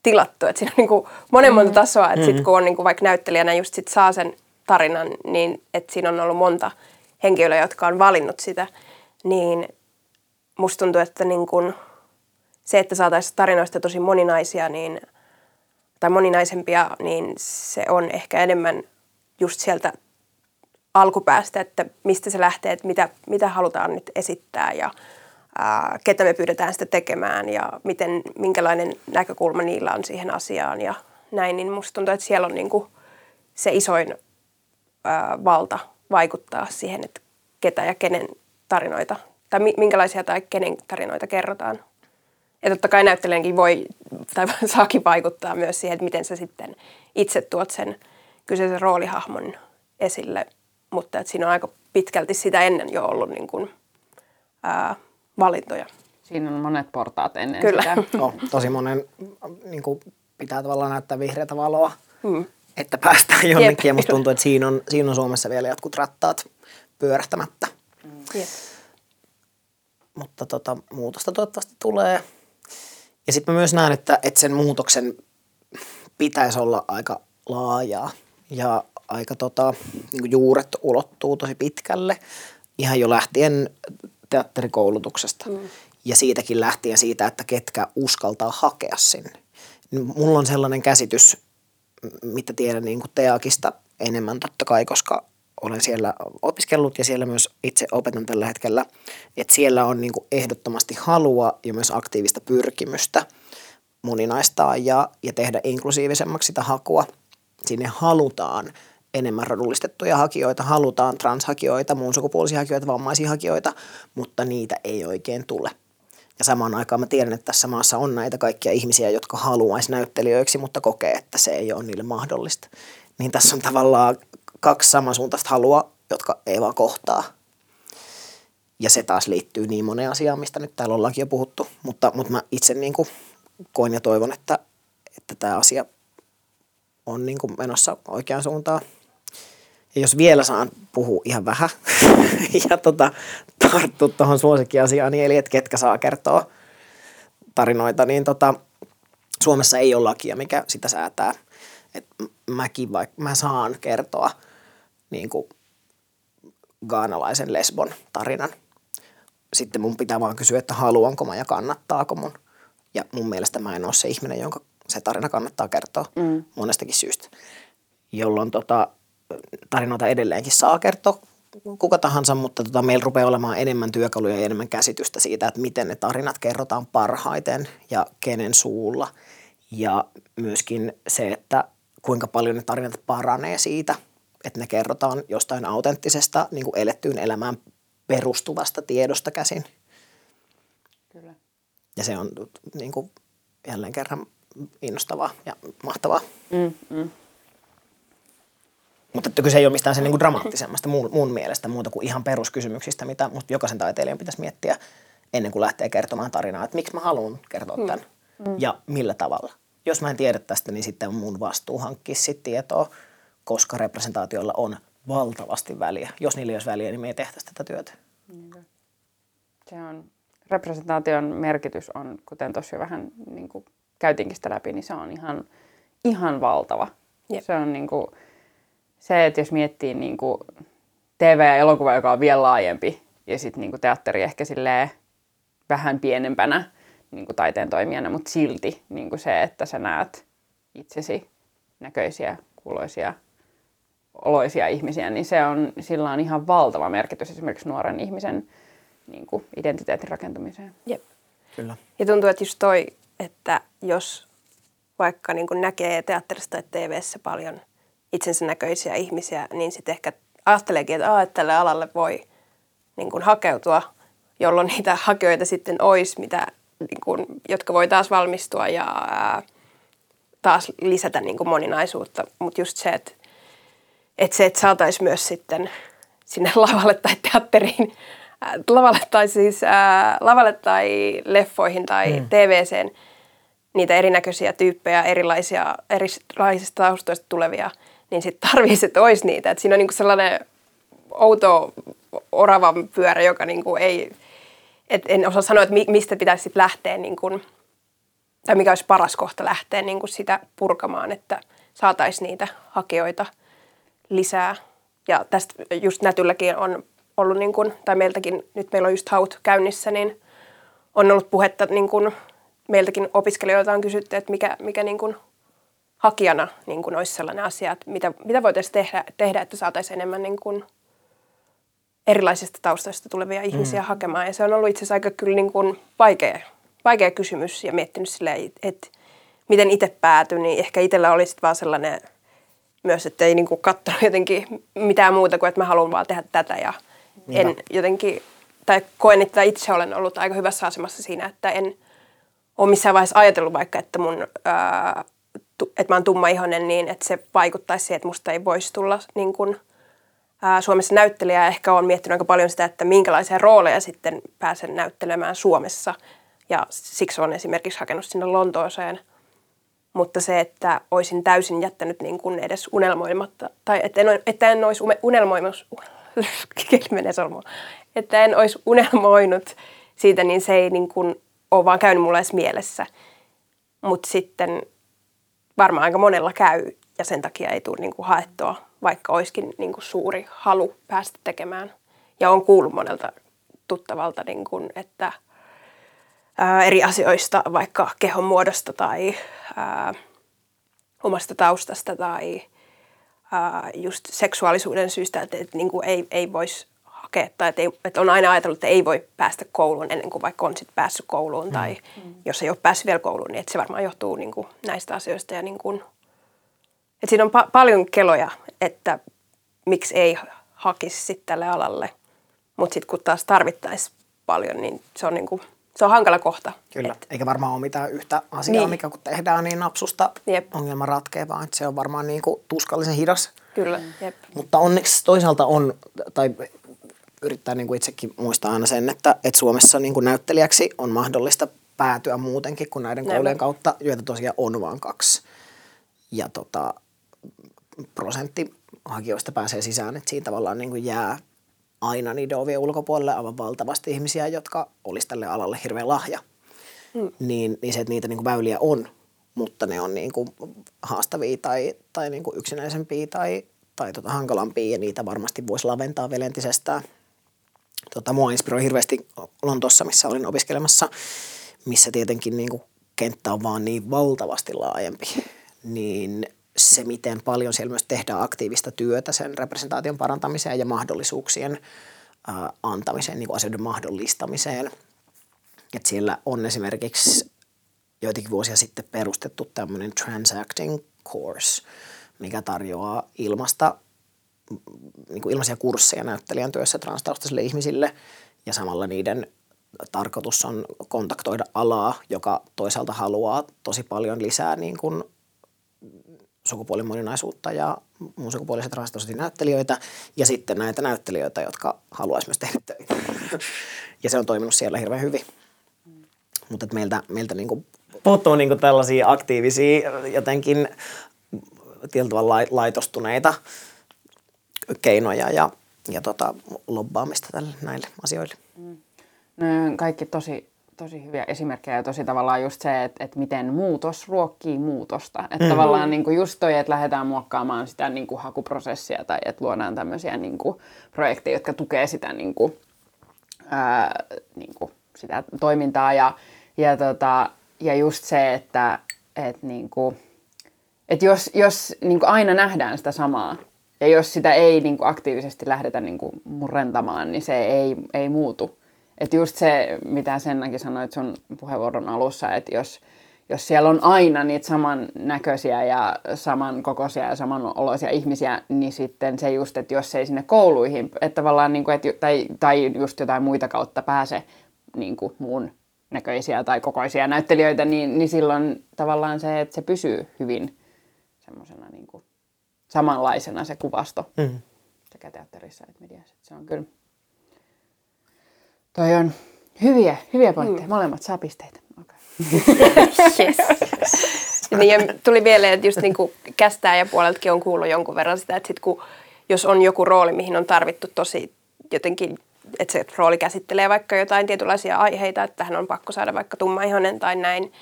[SPEAKER 3] tilattu. Että siinä on niin kuin monen monta tasoa, että sitten kun on niin kuin vaikka näyttelijänä just sit saa sen tarinan, niin että siinä on ollut monta henkilöä, jotka on valinnut sitä, niin musta tuntuu, että niin kuin se, että saataisiin tarinoista tosi moninaisia, niin, tai moninaisempia, niin se on ehkä enemmän just sieltä alkupäästä, että mistä se lähtee, että mitä, mitä halutaan nyt esittää ja ää, ketä me pyydetään sitä tekemään ja miten, minkälainen näkökulma niillä on siihen asiaan ja näin, niin musta tuntuu, että siellä on niinku se isoin ää, valta vaikuttaa siihen, että ketä ja kenen tarinoita, tai mi- minkälaisia tai kenen tarinoita kerrotaan. Ja totta kai näyttelijänkin voi, tai saakin vaikuttaa myös siihen, että miten sä sitten itse tuot sen kyseisen roolihahmon esille, mutta että siinä on aika pitkälti sitä ennen jo ollut niin kuin, ää, valintoja.
[SPEAKER 1] Siinä on monet portaat ennen
[SPEAKER 3] Kyllä.
[SPEAKER 1] sitä.
[SPEAKER 2] No, tosi monen niin kuin, pitää tavallaan näyttää vihreätä valoa,
[SPEAKER 3] Hmm.
[SPEAKER 2] että päästään jonnekin.
[SPEAKER 3] Jep.
[SPEAKER 2] Ja musta tuntuu, että siinä on, siinä on Suomessa vielä jotkut rattaat pyörähtämättä.
[SPEAKER 3] Jep.
[SPEAKER 2] Mutta tota, muutosta toivottavasti tulee. Ja sitten mä myös näen, että, että sen muutoksen pitäisi olla aika laajaa ja aika tota, niin juuret ulottuu tosi pitkälle. Ihan jo lähtien teatterikoulutuksesta mm. ja siitäkin lähtien siitä, että ketkä uskaltaa hakea sinne. Niin Mulla on sellainen käsitys, mitä tiedän niin kuin Teakista enemmän totta kai, koska olen siellä opiskellut ja siellä myös itse opetan tällä hetkellä, että siellä on niin kuin ehdottomasti halua ja myös aktiivista pyrkimystä moninaistaa ja, ja tehdä inklusiivisemmaksi sitä hakua. Sinne halutaan enemmän rodullistettuja hakijoita, halutaan transhakijoita, muun sukupuolisia hakijoita, vammaisia hakijoita, mutta niitä ei oikein tule. Ja samaan aikaan mä tiedän, että tässä maassa on näitä kaikkia ihmisiä, jotka haluaisi näyttelijöiksi, mutta kokee, että se ei ole niille mahdollista. Niin tässä on tavallaan kaksi samansuuntaista halua, jotka ei vaan kohtaa. Ja se taas liittyy niin moneen asiaan, mistä nyt täällä ollaankin jo puhuttu. Mutta, mutta mä itse niin kuin koen ja toivon, että, että tämä asia on niin kuin menossa oikeaan suuntaan. Ja jos vielä saan puhua ihan vähän ja tota, tarttua tuohon suosikkiasiaan, niin eli että ketkä saa kertoa tarinoita, niin tota, Suomessa ei ole lakia, mikä sitä säätää. Et m- mäkin vaikka mä saan kertoa niin kuin gaanalaisen lesbon tarinan. Sitten mun pitää vaan kysyä, että haluanko mä ja kannattaako mun. Ja mun mielestä mä en ole se ihminen, jonka se tarina kannattaa kertoa mm. monestakin syystä. Jolloin tota, tarinoita edelleenkin saa kertoa kuka tahansa, mutta tota, meillä rupeaa olemaan enemmän työkaluja ja enemmän käsitystä siitä, että miten ne tarinat kerrotaan parhaiten ja kenen suulla. Ja myöskin se, että kuinka paljon ne tarinat paranee siitä, että ne kerrotaan jostain autenttisesta niin kuin elettyyn elämään perustuvasta tiedosta käsin.
[SPEAKER 1] Kyllä.
[SPEAKER 2] Ja se on niin kuin, jälleen kerran innostavaa ja mahtavaa. Mm, mm. Mutta kyse ei ole mistään sen niin kuin dramaattisemmasta mun, mun mielestä muuta kuin ihan peruskysymyksistä, mitä musta jokaisen taiteilijan pitäisi miettiä ennen kuin lähtee kertomaan tarinaa, että miksi mä haluan kertoa tämän mm. Mm. ja millä tavalla. Jos mä en tiedä tästä, niin sitten on mun vastuu hankkia sit tietoa, koska representaatioilla on valtavasti väliä. Jos niillä ei olisi väliä, niin me ei tehtäisi tätä työtä.
[SPEAKER 1] Se on, representaation merkitys on, kuten tuossa jo vähän niin kuin käytiinkin sitä läpi, niin se on ihan, ihan valtava. Jep. Se on niin kuin, se, että jos miettii niin kuin TV ja elokuva, joka on vielä laajempi, ja sitten niin teatteri ehkä silleen vähän pienempänä niin kuin taiteen toimijana, mutta silti niin kuin se, että sä näet itsesi näköisiä, kuuloisia, oloisia ihmisiä, niin se on, sillä on ihan valtava merkitys esimerkiksi nuoren ihmisen niin kuin identiteetin rakentamiseen.
[SPEAKER 3] Jep. Kyllä. Ja tuntuu, että just toi, että jos vaikka niin kuin näkee teatterista tai TVssä paljon itsensä näköisiä ihmisiä, niin sitten ehkä ajatteleekin, että, että tälle alalle voi niin kuin hakeutua, jolloin niitä hakijoita sitten olisi, mitä, niin kuin, jotka voi taas valmistua ja ää, taas lisätä niin kuin moninaisuutta. Mutta just se, että, että se, että saataisiin myös sitten sinne lavalle tai teatteriin, ää, lavalle tai siis ää, lavalle tai leffoihin tai mm. TVCen niitä erinäköisiä tyyppejä, erilaisia, erilaisista taustoista tulevia, niin sitten tarvitsisi, että olisi niitä. Et siinä on niinku sellainen outo oravan pyörä, joka niinku ei, et en osaa sanoa, että mistä pitäisi sitten lähteä, niinku, tai mikä olisi paras kohta lähteä niinku sitä purkamaan, että saataisiin niitä hakijoita lisää. Ja tästä just Nätylläkin on ollut, niin kuin, tai meiltäkin, nyt meillä on just haut käynnissä, niin on ollut puhetta, niin kuin, meiltäkin opiskelijoilta on kysytty, että mikä, mikä niin kuin, hakijana niin kuin, olisi sellainen asia, että mitä, mitä voitaisiin tehdä, tehdä, että saataisiin enemmän niin kuin, erilaisista taustoista tulevia ihmisiä mm. hakemaan. Ja se on ollut itse asiassa aika kyllä niin kuin vaikea, vaikea kysymys ja miettinyt silleen, että miten itse päätyi, niin ehkä itsellä olisi vaan sellainen myös, että ei niin kuin katsonut jotenkin mitään muuta kuin, että mä haluan vaan tehdä tätä ja en Mitä? jotenkin, tai koen, että itse olen ollut aika hyvässä asemassa siinä, että en ole missään vaiheessa ajatellut vaikka, että mun ää, että mä oon tumma ihonen niin, että se vaikuttaisi siihen, että musta ei voisi tulla niin kuin, Suomessa näyttelijä. Ehkä on miettinyt aika paljon sitä, että minkälaisia rooleja sitten pääsen näyttelemään Suomessa. Ja siksi on esimerkiksi hakenut sinne Lontooseen. Mutta se, että olisin täysin jättänyt niin kuin edes unelmoimatta, tai että en, että en olisi unelmoinut, menee että en olisi unelmoinut siitä, niin se ei niin kuin ole vaan käynyt mulle edes mielessä. Mutta sitten varmaan aika monella käy ja sen takia ei tule niin kuin haettua, vaikka olisikin niin kuin suuri halu päästä tekemään. Ja on kuullut monelta tuttavalta, niin kuin, että ää, eri asioista, vaikka kehon muodosta tai ää, omasta taustasta tai ää, just seksuaalisuuden syystä, että, että niin kuin ei, ei voisi hakea tai että, ei, että on aina ajatellut, että ei voi päästä kouluun ennen kuin vaikka on sitten päässyt kouluun tai mm. jos ei ole päässyt vielä kouluun, niin että se varmaan johtuu niin kuin näistä asioista ja niin kuin, että siinä on pa- paljon keloja, että miksi ei hakisi sitten tälle alalle, mutta sitten kun taas tarvittaisiin paljon, niin se on niin kuin, se on hankala kohta.
[SPEAKER 2] Kyllä, et. eikä varmaan ole mitään yhtä asiaa, niin. mikä kun tehdään, niin napsusta Jep. ongelma ratkeaa, vaan se on varmaan niin kuin tuskallisen hidas.
[SPEAKER 3] Kyllä, Jep.
[SPEAKER 2] Mutta onneksi toisaalta on, tai yrittää niin kuin itsekin muistaa aina sen, että, että Suomessa niin kuin näyttelijäksi on mahdollista päätyä muutenkin kuin näiden koulujen kautta, joita tosiaan on vain kaksi. Ja tota, prosentti hakijoista pääsee sisään, että siinä tavallaan niin kuin jää aina niiden ovien ulkopuolelle aivan valtavasti ihmisiä, jotka olisi tälle alalle hirveän lahja. Mm. Niin, niin se, että niitä niin kuin väyliä on, mutta ne on niin kuin haastavia tai, tai niin kuin yksinäisempiä tai, tai tota hankalampia ja niitä varmasti voisi laventaa vielä entisestään tota, mua inspiroi hirveästi Lontossa, missä olin opiskelemassa, missä tietenkin niin kuin kenttä on vaan niin valtavasti laajempi, niin se, miten paljon siellä myös tehdään aktiivista työtä sen representaation parantamiseen ja mahdollisuuksien ää, antamiseen, niin kuin asioiden mahdollistamiseen. Et siellä on esimerkiksi joitakin vuosia sitten perustettu tämmöinen Transacting Course, mikä tarjoaa ilmasta niin kuin ilmaisia kursseja näyttelijän työssä transtaustaisille ihmisille ja samalla niiden tarkoitus on kontaktoida alaa, joka toisaalta haluaa tosi paljon lisää niin kuin sukupuolin moninaisuutta ja muun sukupuoliset transitoisesti näyttelijöitä ja sitten näitä näyttelijöitä, jotka haluaisi myös tehdä töitä. ja se on toiminut siellä hirveän hyvin. Mutta meiltä, meiltä niin kuin puuttuu niin kuin tällaisia aktiivisia jotenkin tietyllä tavalla laitostuneita keinoja ja, ja tota, lobbaamista tälle, näille asioille. Mm.
[SPEAKER 1] No, kaikki tosi, tosi hyviä esimerkkejä ja tosi tavallaan just se, että, että miten muutos ruokkii muutosta. Että mm. tavallaan niin kuin just toi, että lähdetään muokkaamaan sitä niin kuin hakuprosessia tai että luodaan tämmöisiä niin kuin projekteja, jotka tukee sitä, niin kuin, ää, niin kuin sitä toimintaa ja, ja, tota, ja just se, että, että, niin kuin, että jos, jos niin kuin aina nähdään sitä samaa, ja jos sitä ei niin kuin aktiivisesti lähdetä niin kuin murentamaan, niin se ei, ei muutu. Että just se, mitä Sennakin sanoit sun puheenvuoron alussa, että jos, jos siellä on aina niitä samannäköisiä ja samankokoisia ja samanoloisia ihmisiä, niin sitten se just, että jos ei sinne kouluihin, että tavallaan, niin kuin, että, tai, tai just jotain muita kautta pääse niin kuin muun näköisiä tai kokoisia näyttelijöitä, niin, niin silloin tavallaan se, että se pysyy hyvin semmoisena niin kuin samanlaisena se kuvasto mm. sekä teatterissa että mediassa. Se on kyllä Toi on hyviä, hyviä pointteja. Mm. Molemmat saa pisteitä. Okay.
[SPEAKER 3] yes. niin, ja tuli mieleen, että just niin kuin kästää ja puoleltakin on kuullut jonkun verran sitä, että sit kun, jos on joku rooli, mihin on tarvittu tosi jotenkin, että se rooli käsittelee vaikka jotain tietynlaisia aiheita, että hän on pakko saada vaikka tummaihonen tai näin,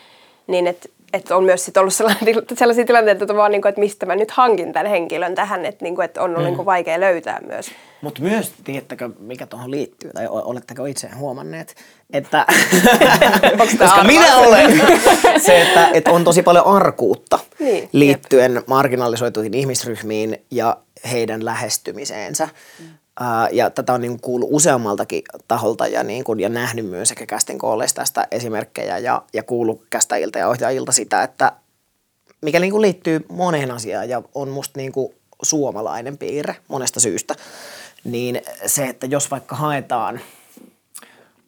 [SPEAKER 3] niin että että on myös sit ollut sellaisia tilanteita, että, vaan, niin kuin, että mistä mä nyt hankin tämän henkilön tähän, että, niin kuin, että on ollut mm. niin kuin, vaikea löytää myös.
[SPEAKER 2] Mutta myös, tiedättekö, mikä tuohon liittyy, tai oletteko itse huomanneet, että, koska minä olen, se, että, että on tosi paljon arkuutta niin, liittyen jep. marginalisoituihin ihmisryhmiin ja heidän lähestymiseensä. Mm. Ja tätä on niin kuullut useammaltakin taholta ja, niin kuin, ja nähnyt myös sekä kästin kooleista tästä esimerkkejä ja, ja kuullut kästäjiltä ja ohjaajilta sitä, että mikä niin kuin liittyy moneen asiaan ja on musta niin kuin suomalainen piirre monesta syystä, niin se, että jos vaikka haetaan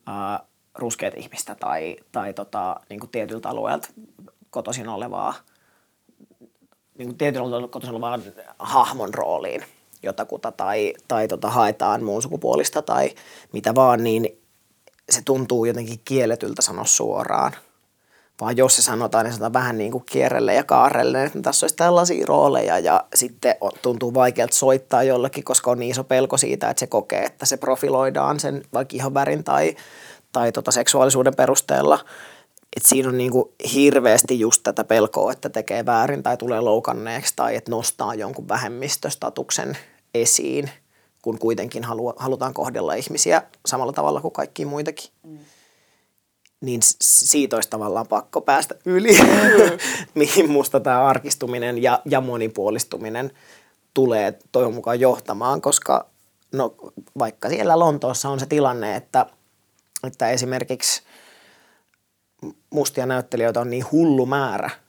[SPEAKER 2] uh, ruskeat ihmistä tai, tai tota, niin kuin tietyltä alueelta kotoisin olevaa, niin kuin tietyllä kotoisin olevaa hahmon rooliin – jotakuta tai, tai tota, haetaan muun sukupuolista tai mitä vaan, niin se tuntuu jotenkin kielletyltä sanoa suoraan. Vaan jos se sanotaan, niin sanotaan vähän niin kuin kierrelle ja kaarelle, että tässä olisi tällaisia rooleja ja sitten tuntuu vaikealta soittaa jollekin, koska on niin iso pelko siitä, että se kokee, että se profiloidaan sen vaikka ihan värin tai, tai tota seksuaalisuuden perusteella. Et siinä on niinku hirveästi just tätä pelkoa, että tekee väärin tai tulee loukanneeksi tai että nostaa jonkun vähemmistöstatuksen esiin, kun kuitenkin halu, halutaan kohdella ihmisiä samalla tavalla kuin kaikki muitakin. Mm. Niin siitä olisi tavallaan pakko päästä yli, mm. mihin musta tämä arkistuminen ja, ja monipuolistuminen tulee toivon mukaan johtamaan, koska no, vaikka siellä Lontoossa on se tilanne, että, että esimerkiksi mustia näyttelijöitä on niin hullu määrä –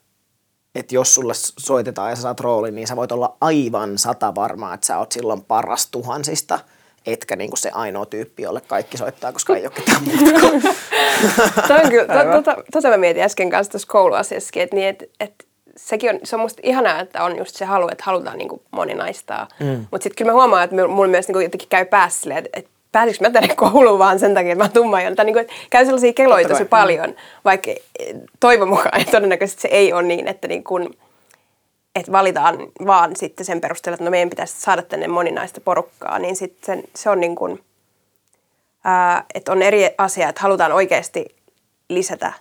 [SPEAKER 2] että jos sulle soitetaan ja sä saat roolin, niin sä voit olla aivan sata varmaa, että sä oot silloin paras tuhansista, etkä niin kuin se ainoa tyyppi, jolle kaikki soittaa, koska ei ole ketään muuta kuin.
[SPEAKER 3] on kyllä, to, to, to, tota mä mietin äsken kanssa tuossa kouluasiassakin, että niin, et, et, sekin on, se on musta ihanaa, että on just se halu, että halutaan niin kuin moninaistaa. Mm. Mutta sitten kyllä mä huomaan, että mulla myös niin kuin jotenkin käy päässä silleen, että, että pääsinkö mä tänne kouluun vaan sen takia, että mä tumma tai niin kuin, että käy sellaisia keloja tosi paljon, vaikka toivon mukaan, että todennäköisesti se ei ole niin, että niin kuin, että valitaan vaan sitten sen perusteella, että no meidän pitäisi saada tänne moninaista porukkaa, niin sitten se on niin kuin, ää, että on eri asia, että halutaan oikeasti lisätä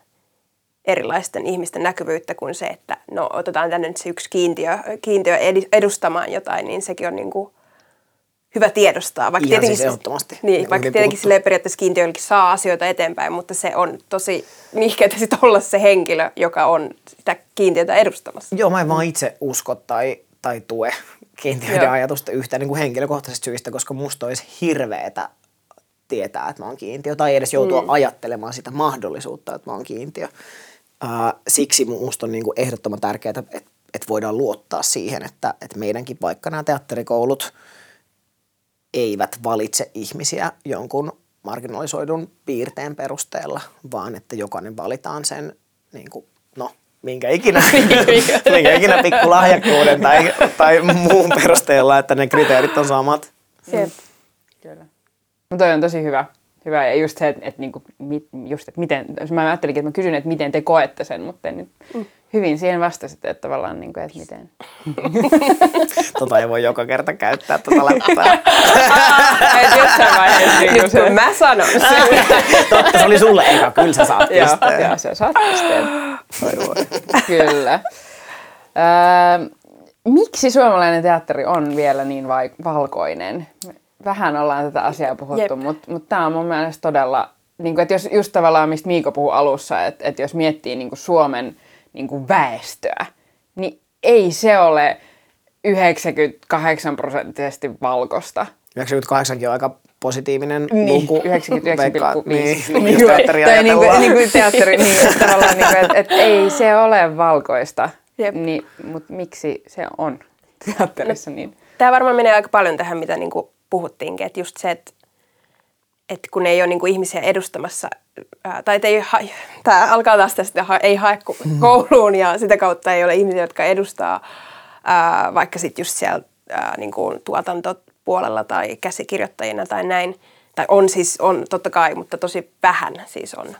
[SPEAKER 3] erilaisten ihmisten näkyvyyttä kuin se, että no otetaan tänne se yksi kiintiö, kiintiö edustamaan jotain, niin sekin on niin kuin, hyvä tiedostaa.
[SPEAKER 2] Vaikka Ihan tietenkin, siis ehdottomasti.
[SPEAKER 3] Niin, niin vaikka tietenkin sille periaatteessa kiintiöillekin saa asioita eteenpäin, mutta se on tosi nihkeetä sitten olla se henkilö, joka on sitä kiintiötä edustamassa.
[SPEAKER 2] Joo, mä en vaan itse usko tai, tai tue kiintiöiden Joo. ajatusta yhtään niin kuin henkilökohtaisesta syistä, koska musta olisi hirveetä tietää, että mä oon kiintiö, tai edes joutua mm. ajattelemaan sitä mahdollisuutta, että mä oon kiintiö. Siksi musta on niin kuin ehdottoman tärkeää, että, että voidaan luottaa siihen, että, että meidänkin vaikka nämä teatterikoulut – eivät valitse ihmisiä jonkun marginalisoidun piirteen perusteella, vaan että jokainen valitaan sen, niin kuin, no minkä ikinä, minkä ikinä pikkulahjakkuuden tai, tai muun perusteella, että ne kriteerit on samat.
[SPEAKER 3] Jep.
[SPEAKER 1] Kyllä. No toi on tosi hyvä. Hyvä. Ja just se, että, että, niinku, just, että miten, mä ajattelinkin, että mä kysyn, että miten te koette sen, mutta nyt mm. hyvin siihen vastasitte, että tavallaan, niin kuin, että miten.
[SPEAKER 2] tota ei voi joka kerta käyttää tuota läppää.
[SPEAKER 1] Et jossain vaiheessa niin
[SPEAKER 3] Nyt kun mä sanon sen.
[SPEAKER 2] Totta, se oli sulle eka, kyllä sä saat pisteen.
[SPEAKER 1] joo, se saat pisteen.
[SPEAKER 2] Voi voi.
[SPEAKER 1] Kyllä. Öö, miksi suomalainen teatteri on vielä niin vai- valkoinen? Vähän ollaan tätä asiaa puhuttu, mutta mut tämä on mun mielestä todella, niin kuin, että jos just tavallaan mistä Miiko puhui alussa, että, että jos miettii niin kuin Suomen niin kuin väestöä, niin ei se ole 98 prosenttisesti valkoista.
[SPEAKER 2] 98 on aika positiivinen
[SPEAKER 1] Niin,
[SPEAKER 2] luku.
[SPEAKER 1] 99,5.
[SPEAKER 2] Veikkaan, Niin,
[SPEAKER 1] Niin,
[SPEAKER 2] jos teatteri
[SPEAKER 1] tai niin kuin, niin kuin teatteri, niin että tavallaan, niin kuin, että, että ei se ole valkoista,
[SPEAKER 3] Jep.
[SPEAKER 1] niin, mutta miksi se on teatterissa niin?
[SPEAKER 3] Tämä varmaan menee aika paljon tähän, mitä niin kuin puhuttiinkin, että just se, että, että kun ei ole niin kuin ihmisiä edustamassa, ää, tai ei ha, tämä alkaa taas tästä, ei hae ko- kouluun ja sitä kautta ei ole ihmisiä, jotka edustaa ää, vaikka sitten just siellä ää, niin kuin tuotantopuolella tai käsikirjoittajina tai näin, tai on siis, on totta kai, mutta tosi vähän siis on,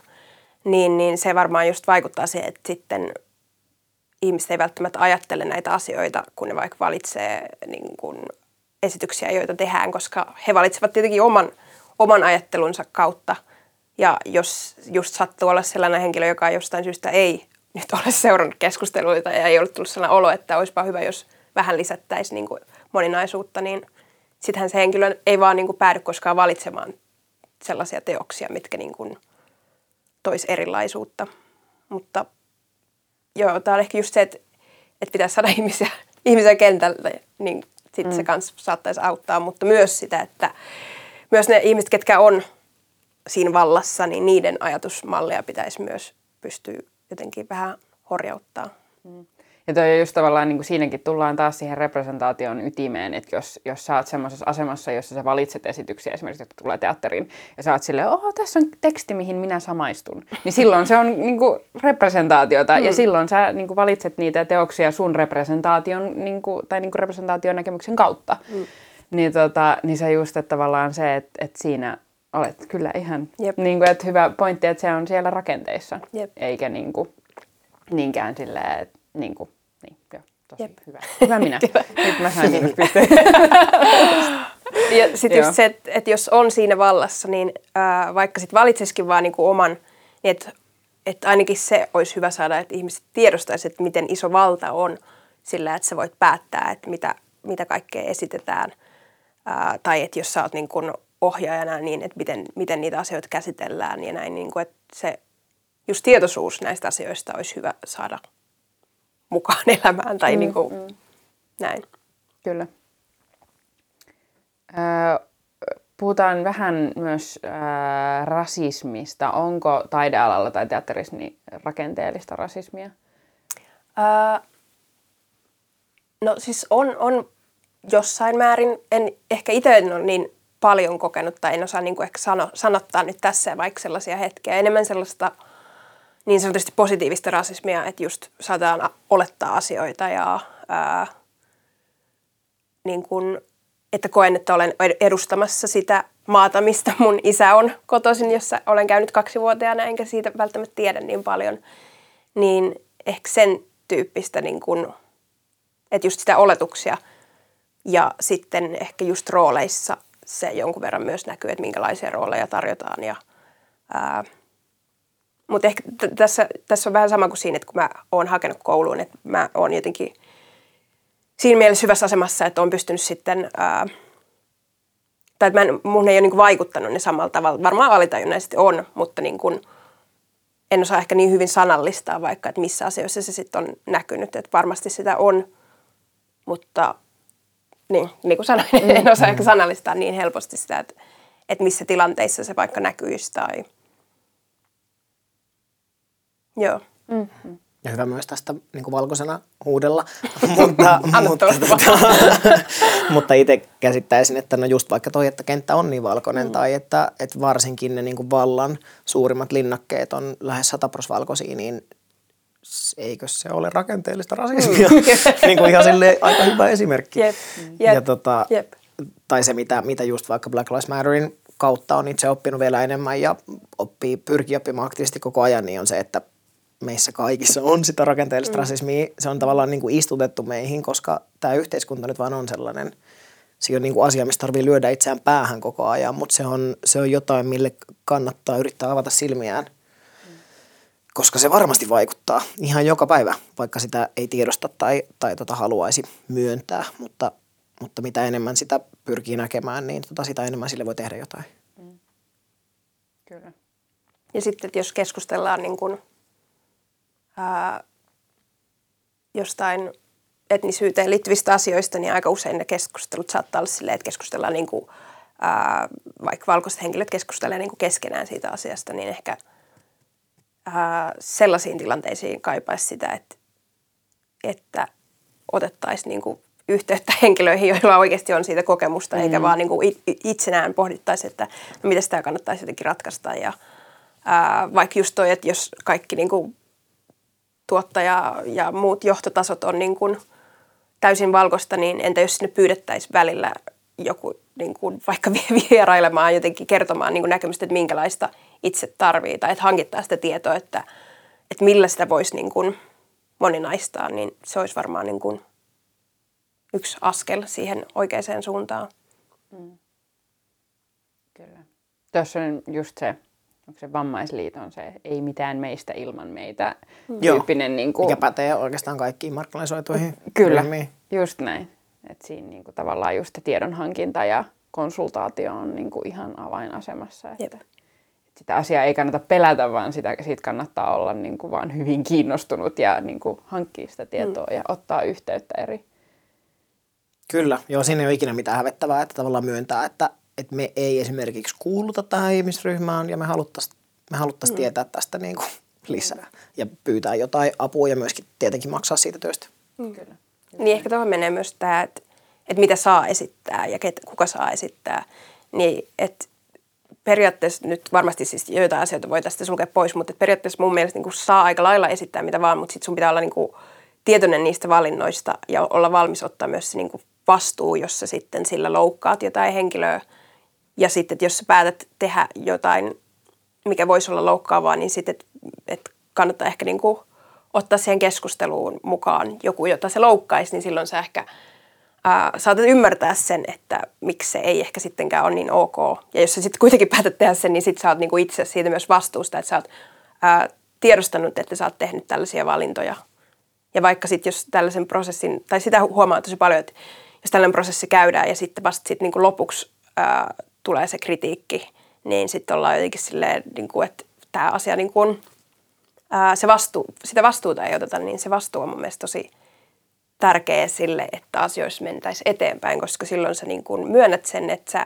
[SPEAKER 3] niin, niin se varmaan just vaikuttaa siihen, että sitten ihmiset ei välttämättä ajattele näitä asioita, kun ne vaikka valitsee niin kuin esityksiä, joita tehdään, koska he valitsevat tietenkin oman, oman ajattelunsa kautta. Ja jos just sattuu olla sellainen henkilö, joka jostain syystä ei nyt ole seurannut keskusteluita ja ei ole tullut sellainen olo, että olisipa hyvä, jos vähän lisättäisiin niin kuin moninaisuutta, niin sittenhän se henkilö ei vaan niin kuin päädy koskaan valitsemaan sellaisia teoksia, mitkä niin kuin tois erilaisuutta. Mutta joo, tämä on ehkä just se, että, että pitäisi saada ihmisiä, ihmisiä kentälle, niin sitten mm. se kanssa saattaisi auttaa, mutta myös sitä, että myös ne ihmiset, ketkä on siinä vallassa, niin niiden ajatusmalleja pitäisi myös pystyä jotenkin vähän horjauttaa.
[SPEAKER 1] Ja toi on just tavallaan, niin kuin siinäkin tullaan taas siihen representaation ytimeen, että jos, jos sä oot semmoisessa asemassa, jossa sä valitset esityksiä esimerkiksi, jotka tulee teatteriin, ja sä oot silleen, oho, tässä on teksti, mihin minä samaistun, niin silloin se on niin kuin representaatiota, mm. ja silloin sä niin kuin valitset niitä teoksia sun representaation, niin kuin, tai niin kuin representaation näkemyksen kautta. Mm. Niin, tota, niin se just, että tavallaan se, että, että siinä olet kyllä ihan,
[SPEAKER 3] Jep.
[SPEAKER 1] niin kuin, että hyvä pointti, että se on siellä rakenteissa,
[SPEAKER 3] Jep.
[SPEAKER 1] eikä niin kuin, niinkään silleen, että niin kuin, niin, joo, tosi
[SPEAKER 3] Jep.
[SPEAKER 1] hyvä. Hyvä minä. Nyt mä sain pisteen.
[SPEAKER 3] Ja sitten just se, että, että jos on siinä vallassa, niin ää, vaikka sitten valitsisikin vaan niinku oman, niin että, että ainakin se olisi hyvä saada, että ihmiset tiedostaisivat, että miten iso valta on sillä, että sä voit päättää, että mitä, mitä kaikkea esitetään. Ää, tai että jos sä oot niin kun ohjaajana, niin että miten, miten niitä asioita käsitellään ja näin. Niin kun, että se just tietoisuus näistä asioista olisi hyvä saada mukaan elämään tai mm, niin kuin, mm. näin.
[SPEAKER 1] Kyllä. Öö, puhutaan vähän myös öö, rasismista. Onko taidealalla tai teatterissa niin rakenteellista rasismia?
[SPEAKER 3] Ää, no siis on, on jossain määrin, en ehkä itse en ole niin paljon kokenut tai en osaa niin kuin ehkä sano, sanottaa nyt tässä vaikka sellaisia hetkiä. Enemmän sellaista niin sanotusti positiivista rasismia, että just saataan olettaa asioita ja ää, niin kuin, että koen, että olen edustamassa sitä maata, mistä mun isä on kotoisin, jossa olen käynyt kaksivuotiaana, enkä siitä välttämättä tiedä niin paljon. Niin ehkä sen tyyppistä, niin kuin, että just sitä oletuksia ja sitten ehkä just rooleissa se jonkun verran myös näkyy, että minkälaisia rooleja tarjotaan. Ja, ää, mutta ehkä t- tässä, tässä on vähän sama kuin siinä, että kun mä oon hakenut kouluun, että mä oon jotenkin siinä mielessä hyvässä asemassa, että on pystynyt sitten, ää, tai että mä en, mun ei ole niin vaikuttanut ne samalla tavalla. Varmaan alitajunnaisesti on, mutta niin kuin, en osaa ehkä niin hyvin sanallistaa vaikka, että missä asioissa se sitten on näkynyt. Että varmasti sitä on, mutta niin, niin kuin sanoin, mm. en osaa ehkä sanallistaa niin helposti sitä, että, että missä tilanteissa se vaikka näkyisi tai... Joo.
[SPEAKER 2] Mm-hmm. Ja hyvä myös tästä niin kuin valkoisena huudella. mutta, mutta,
[SPEAKER 3] tulla
[SPEAKER 2] mutta itse käsittäisin, että no just vaikka toi, että kenttä on niin valkoinen, tai että, että varsinkin ne niin kuin vallan suurimmat linnakkeet on lähes sataprosvalkoisia, niin s- eikö se ole rakenteellista rasismia? niin kuin ihan silleen aika hyvä esimerkki.
[SPEAKER 3] Jep, jep,
[SPEAKER 2] ja tota,
[SPEAKER 3] jep.
[SPEAKER 2] tai se, mitä, mitä just vaikka Black Lives Matterin kautta on itse oppinut vielä enemmän ja oppii, pyrkii oppimaan aktiivisesti koko ajan, niin on se, että meissä kaikissa on sitä rakenteellista mm. rasismia. Se on tavallaan niin kuin istutettu meihin, koska tämä yhteiskunta nyt vaan on sellainen, se on niin kuin asia, mistä tarvii lyödä itseään päähän koko ajan, mutta se on, se on jotain, mille kannattaa yrittää avata silmiään, koska se varmasti vaikuttaa ihan joka päivä, vaikka sitä ei tiedosta tai, tai tota haluaisi myöntää, mutta, mutta mitä enemmän sitä pyrkii näkemään, niin tota sitä enemmän sille voi tehdä jotain.
[SPEAKER 1] Kyllä.
[SPEAKER 3] Ja sitten, että jos keskustellaan niin kuin, ää, jostain etnisyyteen liittyvistä asioista, niin aika usein ne keskustelut saattaa olla silleen, että keskustellaan niin kuin, ää, vaikka valkoiset henkilöt keskustelee niin kuin keskenään siitä asiasta, niin ehkä ää, sellaisiin tilanteisiin kaipaisi sitä, että, että otettaisiin niin kuin yhteyttä henkilöihin, joilla oikeasti on siitä kokemusta, mm. eikä vaan niin kuin itsenään pohdittaisi, että no, miten tämä kannattaisi jotenkin ratkaista. Ja, ää, vaikka just toi, että jos kaikki niin kuin tuottaja ja muut johtotasot on niin kuin täysin valkoista, niin entä jos sinne pyydettäisiin välillä joku niin kuin vaikka vierailemaan jotenkin kertomaan niin kuin näkemystä, että minkälaista itse tarvii tai että hankittaa sitä tietoa, että, että millä sitä voisi niin kuin moninaistaa, niin se olisi varmaan niin kuin yksi askel siihen oikeaan suuntaan.
[SPEAKER 1] Kyllä. Tuossa on just se, onko se vammaisliiton se ei mitään meistä ilman meitä
[SPEAKER 2] Joo.
[SPEAKER 1] tyyppinen. Niin kuin,
[SPEAKER 2] Mikä pätee oikeastaan kaikkiin markkinoisuituihin
[SPEAKER 1] Kyllä,
[SPEAKER 2] ryhmiin.
[SPEAKER 1] just näin. että siinä niin kuin, tavallaan just se tiedonhankinta ja konsultaatio on niin kuin, ihan avainasemassa. Että,
[SPEAKER 3] Jep.
[SPEAKER 1] että sitä asiaa ei kannata pelätä, vaan sitä, siitä kannattaa olla niin kuin, vaan hyvin kiinnostunut ja niin kuin, hankkia sitä tietoa mm. ja ottaa yhteyttä eri.
[SPEAKER 2] Kyllä, joo, siinä ei ole ikinä mitään hävettävää, että tavallaan myöntää, että, että me ei esimerkiksi kuuluta tähän ihmisryhmään ja me haluttaisiin me haluttais mm. tietää tästä niin kuin lisää ja pyytää jotain apua ja myöskin tietenkin maksaa siitä työstä.
[SPEAKER 1] Kyllä.
[SPEAKER 3] Niin ehkä tuohon menee myös tämä, että, että mitä saa esittää ja ket, kuka saa esittää. Niin, että periaatteessa nyt varmasti siis joitain asioita voi tästä sulkea pois, mutta että periaatteessa mun mielestä niin kuin saa aika lailla esittää mitä vaan, mutta sitten sun pitää olla niin kuin tietoinen niistä valinnoista ja olla valmis ottaa myös se niin kuin vastuu, jos sä sitten sillä loukkaat jotain henkilöä. Ja sitten, että jos sä päätät tehdä jotain, mikä voisi olla loukkaavaa, niin sitten, että, että kannattaa ehkä niin kuin ottaa siihen keskusteluun mukaan joku, jota se loukkaisi, niin silloin sä ehkä ää, saatat ymmärtää sen, että miksi se ei ehkä sittenkään ole niin ok. Ja jos sä sitten kuitenkin päätät tehdä sen, niin sitten sä oot niinku itse siitä myös vastuusta, että sä oot ää, tiedostanut, että sä oot tehnyt tällaisia valintoja. Ja vaikka sitten jos tällaisen prosessin, tai sitä huomaa tosi paljon, että jos tällainen prosessi käydään ja sitten vasta sitten niinku lopuksi ää, tulee se kritiikki, niin sitten ollaan jotenkin silleen, niinku, että tämä asia niin kuin, ää, se vastuu, sitä vastuuta ei oteta, niin se vastuu on mun mielestä tosi tärkeä sille, että asioissa mentäisiin eteenpäin, koska silloin sä niin kuin myönnät sen, että sä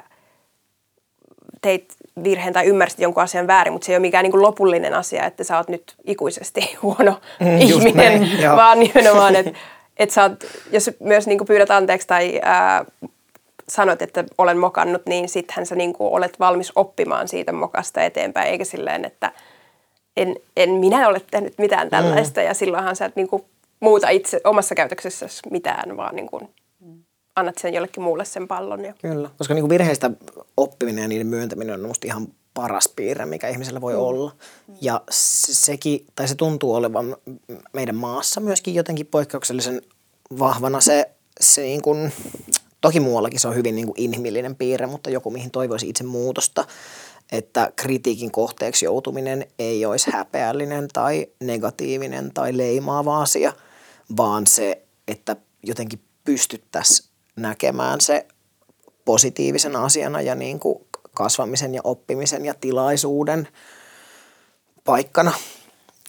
[SPEAKER 3] teit virheen tai ymmärsit jonkun asian väärin, mutta se ei ole mikään niin kuin lopullinen asia, että sä oot nyt ikuisesti huono
[SPEAKER 2] Mm,
[SPEAKER 3] ihminen,
[SPEAKER 2] näin,
[SPEAKER 3] vaan nimenomaan, että, että sä oot, jos myös niin kuin pyydät anteeksi tai ää, sanot, että olen mokannut, niin sittenhän sä niin kuin olet valmis oppimaan siitä mokasta eteenpäin, eikä silleen, että en, en minä ole tehnyt mitään tällaista, mm. ja silloinhan sä et niin kuin muuta itse omassa käytöksessäsi mitään, vaan niin kuin annat sen jollekin muulle sen pallon. Ja.
[SPEAKER 2] Kyllä, koska niin kuin virheistä oppiminen ja niiden myöntäminen on minusta ihan paras piirre, mikä ihmisellä voi mm. olla. Ja se, sekin, tai se tuntuu olevan meidän maassa myöskin jotenkin poikkeuksellisen vahvana se, se niin kuin, toki muuallakin se on hyvin niin kuin inhimillinen piirre, mutta joku mihin toivoisi itse muutosta, että kritiikin kohteeksi joutuminen ei olisi häpeällinen tai negatiivinen tai leimaava asia, vaan se, että jotenkin pystyttäisiin näkemään se positiivisena asiana ja niin kuin kasvamisen ja oppimisen ja tilaisuuden paikkana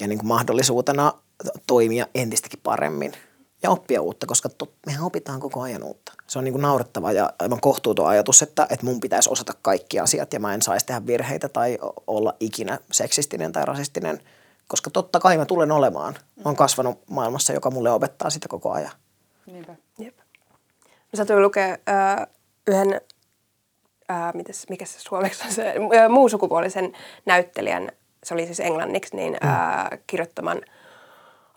[SPEAKER 2] ja niin kuin mahdollisuutena toimia entistäkin paremmin ja oppia uutta, koska tot, mehän opitaan koko ajan uutta. Se on niin kuin naurettava ja aivan kohtuuton ajatus, että, että mun pitäisi osata kaikki asiat ja mä en saisi tehdä virheitä tai olla ikinä seksistinen tai rasistinen, koska totta kai mä tulen olemaan. Mä oon kasvanut maailmassa, joka mulle opettaa sitä koko ajan.
[SPEAKER 1] Niinpä.
[SPEAKER 3] Jep. Mä satuin lukea äh, yhden, äh, mites, mikä se suomeksi on se, äh, näyttelijän, se oli siis englanniksi, niin äh, kirjoittaman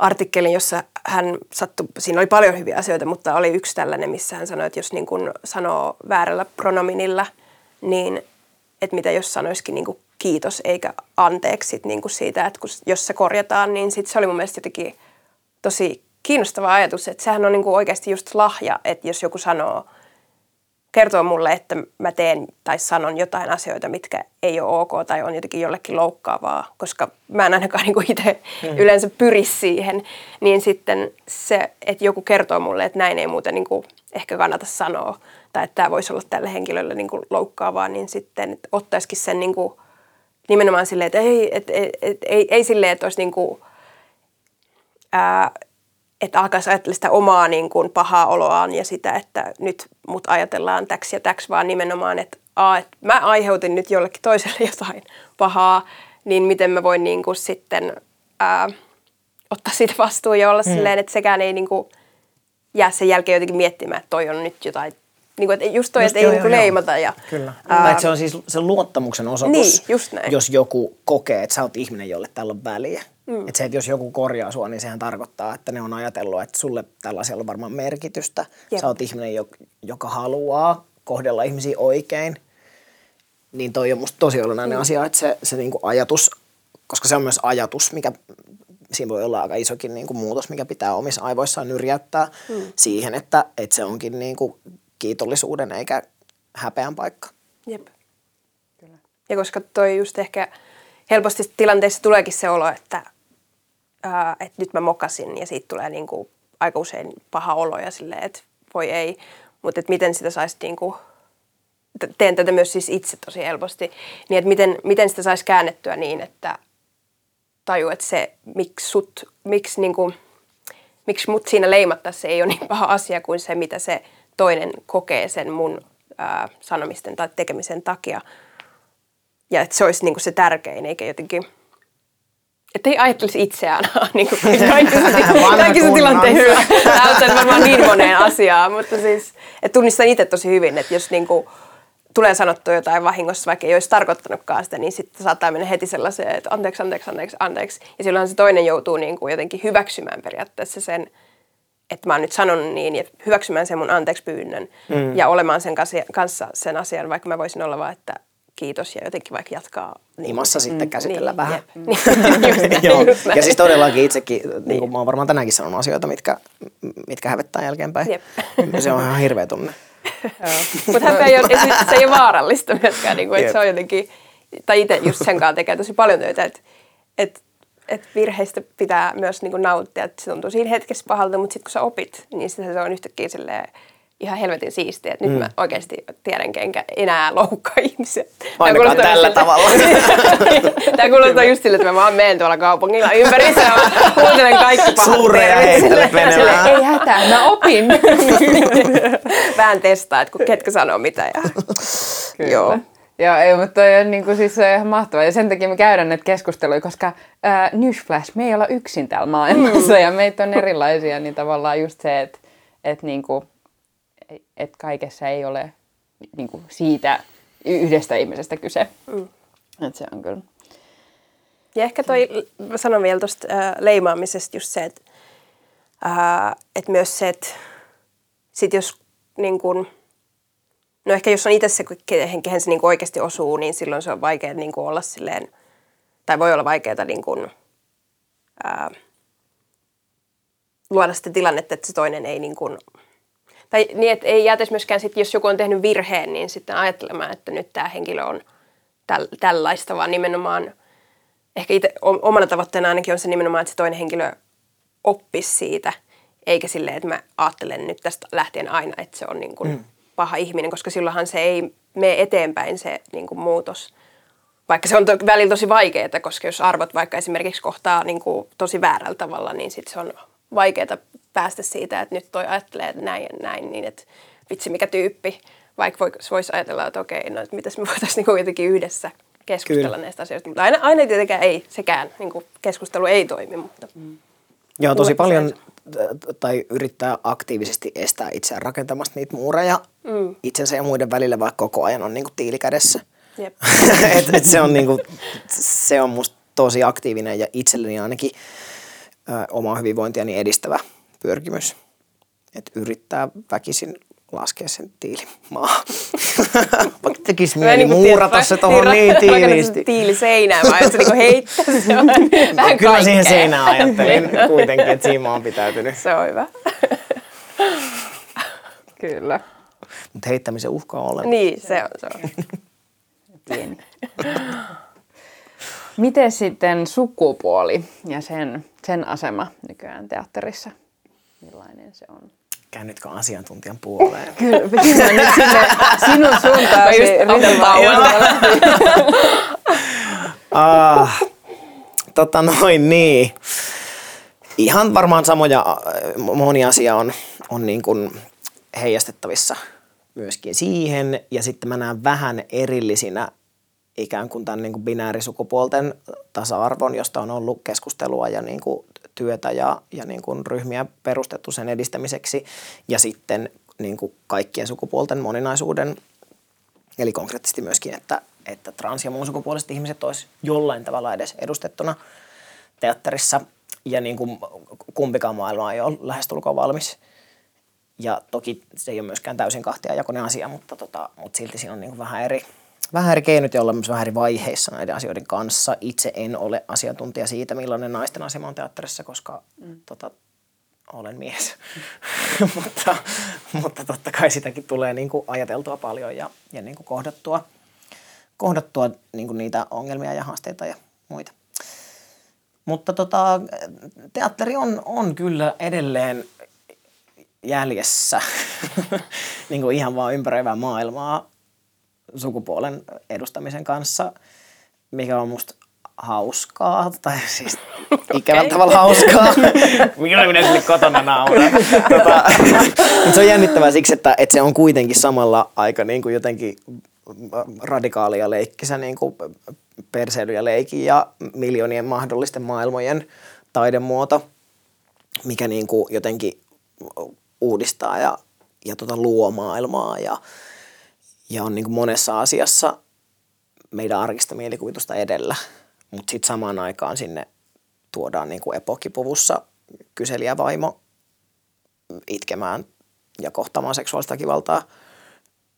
[SPEAKER 3] artikkelin, jossa hän sattui, siinä oli paljon hyviä asioita, mutta oli yksi tällainen, missä hän sanoi, että jos niin kun sanoo väärällä pronominilla, niin että mitä jos sanoisikin niin kuin kiitos eikä anteeksi niin kuin siitä, että kun, jos se korjataan, niin sit se oli mun mielestä jotenkin tosi kiinnostava ajatus, että sehän on niin kuin oikeasti just lahja, että jos joku sanoo, kertoo mulle, että mä teen tai sanon jotain asioita, mitkä ei ole ok tai on jotenkin jollekin loukkaavaa, koska mä en ainakaan niin itse mm. yleensä pyri siihen, niin sitten se, että joku kertoo mulle, että näin ei muuten niin kuin ehkä kannata sanoa, tai että tämä voisi olla tälle henkilölle niin kuin loukkaavaa, niin sitten ottaisikin sen niin kuin nimenomaan silleen, että ei, et, et, et, ei, ei silleen, että olisi niin kuin, ää, että alkaisi ajatella sitä omaa niin kuin pahaa oloaan ja sitä, että nyt mut ajatellaan täksi ja täksi, vaan nimenomaan, että, a, että mä aiheutin nyt jollekin toiselle jotain pahaa, niin miten mä voin niin kuin sitten ää, ottaa siitä vastuun ja olla mm. silleen, että sekään ei niin kuin jää sen jälkeen jotenkin miettimään, että toi on nyt jotain niin kuin, että just toi, että ei niin leimata. Ja,
[SPEAKER 2] Kyllä. Ää, se on siis se luottamuksen osoitus,
[SPEAKER 3] niin, just näin.
[SPEAKER 2] jos joku kokee, että sä oot ihminen, jolle tällä on väliä. Mm. Että se, että jos joku korjaa sua, niin sehän tarkoittaa, että ne on ajatellut, että sulle tällaisella on varmaan merkitystä. Jep. Sä oot ihminen, joka haluaa kohdella ihmisiä oikein. Niin toi on musta tosi olennainen mm. asia, että se, se niinku ajatus, koska se on myös ajatus, mikä siinä voi olla aika isokin niin kuin muutos, mikä pitää omissa aivoissaan nyrjäyttää mm. siihen, että, että se onkin niin kuin kiitollisuuden eikä häpeän paikka.
[SPEAKER 3] Jep. Kyllä. Ja koska toi just ehkä helposti tilanteessa tuleekin se olo, että, ää, että nyt mä mokasin ja siitä tulee niin kuin aika usein paha olo ja silleen, että voi ei. Mutta että miten sitä saisi niin kuin, teen tätä myös siis itse tosi helposti, niin että miten, miten sitä saisi käännettyä niin, että taju, että se, miksi, sut, miksi, niin kuin, miksi mut siinä leimattaisiin, se ei ole niin paha asia kuin se, mitä se toinen kokee sen mun ää, sanomisten tai tekemisen takia. Ja että se olisi niin kuin se tärkein, eikä jotenkin, että ei ajattelisi itseään niin kuin kaikissa, kaikissa tilanteissa. Tämä varmaan niin moneen asiaan, mutta siis, että tunnistan itse tosi hyvin, että jos niin kuin, tulee sanottua jotain vahingossa, vaikka ei olisi tarkoittanutkaan sitä, niin sitten saattaa mennä heti sellaiseen, että anteeksi, anteeksi, anteeksi, anteeksi. Ja silloin se toinen joutuu niin kuin jotenkin hyväksymään periaatteessa sen, että mä oon nyt sanonut niin ja hyväksymään sen mun anteeksi pyynnön mm. ja olemaan sen kanssa sen asian, vaikka mä voisin olla vaan, että kiitos ja jotenkin vaikka jatkaa.
[SPEAKER 2] Niin, Imassa mm, sitten käsitellä
[SPEAKER 3] niin,
[SPEAKER 2] vähän.
[SPEAKER 3] Jep, niin,
[SPEAKER 2] Joo. Ja siis todellakin itsekin, niin. niin kuin mä oon varmaan tänäänkin sanonut asioita, mitkä, mitkä hävettää jälkeenpäin. Jep. Se on ihan hirveä tunne.
[SPEAKER 3] Mutta häpeä ei ole, se ei ole vaarallista myöskään, niin kuin, että se on jotenkin, tai itse just sen kanssa tekee tosi paljon töitä, että, että että virheistä pitää myös niin kuin nauttia, että se tuntuu siinä hetkessä pahalta, mutta sitten kun sä opit, niin se on yhtäkkiä silleen, ihan helvetin siistiä, että mm. nyt mä oikeasti tiedän, enkä enää loukkaa ihmisiä.
[SPEAKER 2] Ainakaan tällä sitä. tavalla.
[SPEAKER 3] Tämä kuulostaa just sille, että mä vaan menen tuolla kaupungilla ympärissä ja mä kuuntelen kaikki pahat
[SPEAKER 2] Suureja
[SPEAKER 3] Ei hätää, mä opin. Vähän testaa, että ketkä sanoo mitä. Ja...
[SPEAKER 1] Joo. Joo, ei, mutta toi on, niin kuin, siis se on ihan mahtavaa. Ja sen takia me käydään näitä keskusteluja, koska äh, newsflash, me ei olla yksin täällä maailmassa mm. ja meitä on erilaisia, niin tavallaan just se, että et, niin kuin, et kaikessa ei ole niin kuin, siitä yhdestä ihmisestä kyse. Mm. Et se on kyllä.
[SPEAKER 3] Ja ehkä toi, mä sanon vielä tuosta äh, leimaamisesta just se, että äh, et myös se, että sit jos niin kun, No ehkä jos on itse se, kehen se niin oikeasti osuu, niin silloin se on vaikea niin olla silleen, tai voi olla vaikeaa niin kuin, ää, luoda sitä tilannetta, että se toinen ei niin kuin, tai niin, että ei jäätäisi myöskään sitten, jos joku on tehnyt virheen, niin sitten ajattelemaan, että nyt tämä henkilö on täl, tällaista, vaan nimenomaan, ehkä itse omana tavoitteena ainakin on se nimenomaan, että se toinen henkilö oppisi siitä, eikä silleen, että mä ajattelen nyt tästä lähtien aina, että se on niin kuin, mm paha ihminen, koska silloinhan se ei mene eteenpäin se niin kuin muutos. Vaikka se on to, välillä tosi vaikeaa, koska jos arvot vaikka esimerkiksi kohtaa niin kuin tosi väärällä tavalla, niin sitten se on vaikeaa päästä siitä, että nyt toi ajattelee että näin ja näin, niin että vitsi mikä tyyppi. Vaikka voisi ajatella, että okei, no että mitäs me voitaisiin niin jotenkin yhdessä keskustella
[SPEAKER 2] Kyllä.
[SPEAKER 3] näistä asioista. Mutta aina, aina tietenkään ei, sekään niin kuin keskustelu ei toimi, mutta mm.
[SPEAKER 2] Joo, tosi paljon tai yrittää aktiivisesti estää itseään rakentamasta niitä muureja mm. itsensä ja muiden välillä, vaikka koko ajan on niinku tiili kädessä.
[SPEAKER 3] Jep.
[SPEAKER 2] et, et se, on niinku, se on musta tosi aktiivinen ja itselleni ainakin ö, omaa hyvinvointiani edistävä pyrkimys. Et yrittää väkisin laskea sen tiilin maahan. Vaikka tekisi mieli
[SPEAKER 3] niinku
[SPEAKER 2] muurata se tuohon niin
[SPEAKER 3] sen tiili seinään, vai että niinku heittää se on vähän
[SPEAKER 2] Kyllä mä siihen seinään ajattelin kuitenkin, että siinä oon pitäytynyt.
[SPEAKER 3] Se on hyvä.
[SPEAKER 1] Kyllä.
[SPEAKER 2] Mutta heittämisen uhka on olemassa.
[SPEAKER 3] Niin, se on. Se on.
[SPEAKER 1] Pieni. Miten sitten sukupuoli ja sen, sen asema nykyään teatterissa? Millainen se on?
[SPEAKER 2] Käännytkö asiantuntijan puoleen?
[SPEAKER 1] Kyllä, kyllä nyt sinne sinun
[SPEAKER 3] tauon.
[SPEAKER 2] Ah, tota noin niin. Ihan varmaan samoja, äh, moni asia on, on niin kuin heijastettavissa myöskin siihen. Ja sitten mä näen vähän erillisinä ikään kuin tämän niin kuin binäärisukupuolten tasa-arvon, josta on ollut keskustelua ja niin kuin työtä ja, ja niin kuin ryhmiä perustettu sen edistämiseksi. Ja sitten niin kuin kaikkien sukupuolten moninaisuuden Eli konkreettisesti myöskin, että, että trans- ja muun sukupuoliset ihmiset olisi jollain tavalla edes edustettuna teatterissa. Ja niin kuin kumpikaan maailma ei ole lähestulkoon valmis. Ja toki se ei ole myöskään täysin kahtia jakoinen asia, mutta, tota, mutta silti siinä on niin kuin vähän eri, vähän eri keinot ja ollaan myös vähän eri vaiheissa näiden asioiden kanssa. Itse en ole asiantuntija siitä, millainen naisten asema on teatterissa, koska mm. tota, olen mies. mutta, mutta totta kai sitäkin tulee niin kuin ajateltua paljon ja, ja niin kuin kohdattua, kohdattua niin kuin niitä ongelmia ja haasteita ja muita. Mutta tota, teatteri on, on kyllä edelleen jäljessä niin kuin ihan vaan ympäröivää maailmaa sukupuolen edustamisen kanssa, mikä on musta hauskaa, tai siis ikävällä tavalla hauskaa. Minä minä sille kotona nauran. tota, se on jännittävää siksi, että, että se on kuitenkin samalla aika niin kuin jotenkin radikaalia leikkisä niin kuin perseily ja leikin ja miljoonien mahdollisten maailmojen taidemuoto, mikä niin kuin jotenkin uudistaa ja, ja tota luo maailmaa ja, ja on niin kuin monessa asiassa meidän arkista mielikuvitusta edellä. Mutta sitten samaan aikaan sinne tuodaan niin kuin epokkipuvussa kyselijävaimo itkemään ja kohtaamaan seksuaalista väkivaltaa.